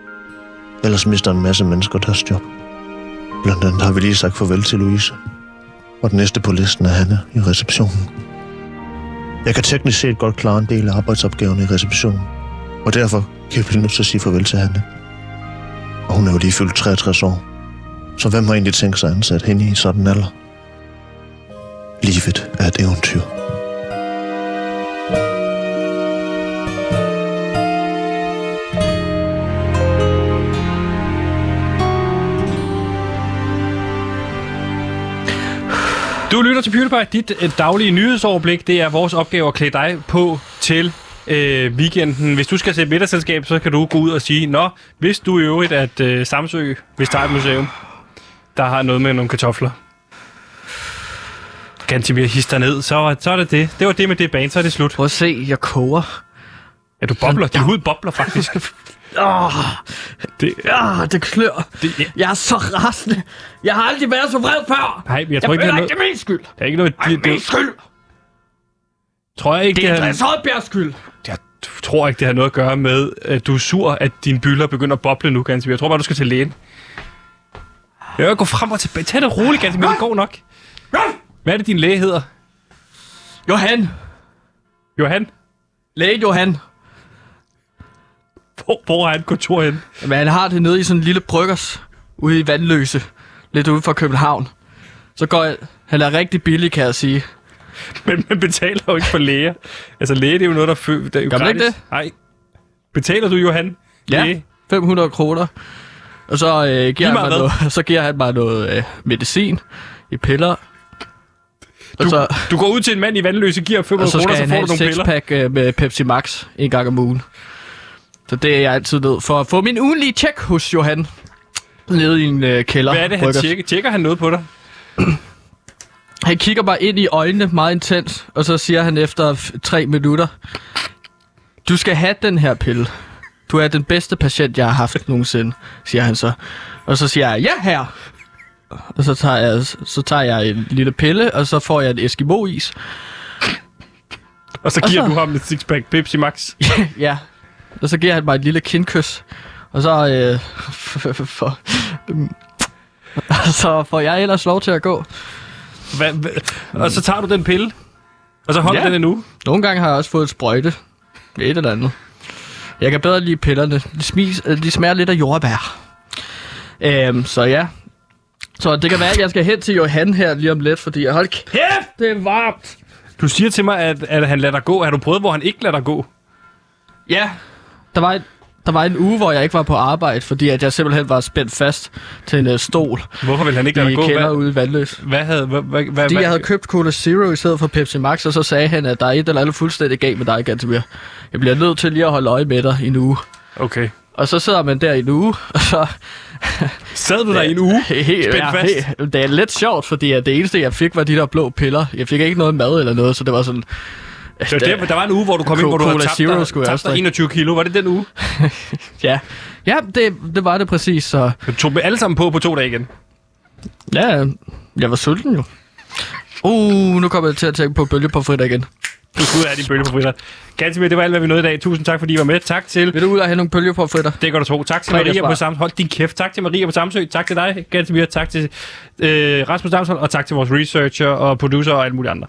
Ellers mister en masse mennesker deres job. Blandt andet har vi lige sagt farvel til Louise. Og den næste på listen er Hanne i receptionen. Jeg kan teknisk set godt klare en del af arbejdsopgaverne i receptionen. Og derfor kan jeg blive nødt til at sige farvel til Hanne. Og hun er jo lige fyldt 63 år. Så hvem har egentlig tænkt sig at ansætte hende i sådan en alder? Livet er et eventyr. Du lytter til PewDiePie, dit øh, daglige nyhedsoverblik. Det er vores opgave at klæde dig på til øh, weekenden. Hvis du skal se middagsselskab, så kan du gå ud og sige, Nå, hvis du i øvrigt, at øh, Samsø, hvis der er et museum, der har noget med nogle kartofler. Gantimir hister ned, så, så er det det. Det var det med det band, så er det slut. Prøv at se, jeg koger. Ja, du bobler. Din hud bobler faktisk. Åh, Det, ah, det klør. det, ja. Jeg er så rasende. Jeg har aldrig været så vred før. Nej, men jeg Jeg tror ikke, det er ikke, noget... det er min skyld. Der er ikke noget... Ej, Det, min det, skyld. tror jeg ikke, Det det er Andreas Højbjergs skyld. jeg tror ikke, det har noget at gøre med, at du er sur, at dine bylder begynder at boble nu, Gansimir. Jeg tror bare, du skal til lægen. Jeg gå frem og tilbage. Tag det roligt, Gansimir. Det går nok. Hvad er det, din læge hedder? Johan. Johan? Læge Johan. Hvor, hvor er han kontor henne? Men han har det nede i sådan en lille bryggers ude i Vandløse. Lidt ude for København. Så går jeg... Han er rigtig billig, kan jeg sige. Men man betaler jo ikke for læger. Altså, læge, det er jo noget, der, fø- der er jo Gør man gratis. ikke det? Nej. Betaler du, Johan? Ja. Læge? 500 kroner. Og så, øh, giver han noget, så giver han mig noget øh, medicin i piller. Og Du, så, du går ud til en mand i vandløse, giver og 500 så kroner, skal så han får have du et nogle piller. sexpack øh, med Pepsi Max en gang om ugen. Så det er jeg altid nødt for at få min ugenlige tjek hos Johan. Nede i en øh, kælder. Hvad er det, han tjekker? Tjekker han noget på dig? Han kigger bare ind i øjnene meget intens, og så siger han efter f- tre minutter, du skal have den her pille. Du er den bedste patient, jeg har haft nogensinde, siger han så. Og så siger jeg, ja her. Og så tager jeg, så tager jeg en lille pille, og så får jeg en Eskimo-is. Og så Og giver så- du ham et sixpack Pepsi Max. ja. Og så giver han mig et lille kindkys. Og så, øh, for, så får jeg ellers lov til at gå. Hvad, hvad? Og så tager du den pille, og så holder Ja. den en uge. Nogle gange har jeg også fået et sprøjte. Et eller andet. Jeg kan bedre lide pillerne. De, smis, øh, de smager lidt af jordbær. Øhm, så ja. Så det kan være, at jeg skal hen til Johan her lige om lidt, fordi hold kæft, det er varmt. Du siger til mig, at, at han lader dig gå. Har du prøvet, hvor han ikke lader dig gå? Ja, der var et, Der var en uge, hvor jeg ikke var på arbejde, fordi at jeg simpelthen var spændt fast til en uh, stol Hvorfor vil han ikke lade dig gå? kælder Hvad, ude i Vandløs. hvad havde... Hvad, hvad, Fordi hvad, jeg havde købt Cola Zero i stedet for Pepsi Max, og så sagde han, at der er et eller andet fuldstændig galt med dig, Gantemir. Jeg bliver nødt til lige at holde øje med dig i en uge. Okay. Og så sidder man der i en uge, og så... Sad du der i en uge? He, he, Spændt ja, fast? he, det er lidt sjovt, fordi at det eneste, jeg fik, var de der blå piller. Jeg fik ikke noget mad eller noget, så det var sådan... Det var der, der var en uge, hvor du kom ind, hvor du havde tabt, Zero dig, tabt dig drikke. 21 kilo. Var det den uge? Ja, ja det, det var det præcis, så... Du tog dem alle sammen på på to dage igen. Ja, jeg var sulten jo. Uh, nu kommer jeg til at tænke på bølge på fredag igen. Du skulle ud af din bølge på fritter. Ganske det var alt, hvad vi nåede i dag. Tusind tak, fordi I var med. Tak til... Vil du ud og have nogle bølge på fredag? Det kan du tro. Tak til Fredagsbar. Maria på Samsø. Hold din kæft. Tak til Maria på Samsø. Tak til dig, Gantemir. Tak til øh, Rasmus Damshold. Og tak til vores researcher og producer og alle mulige andre.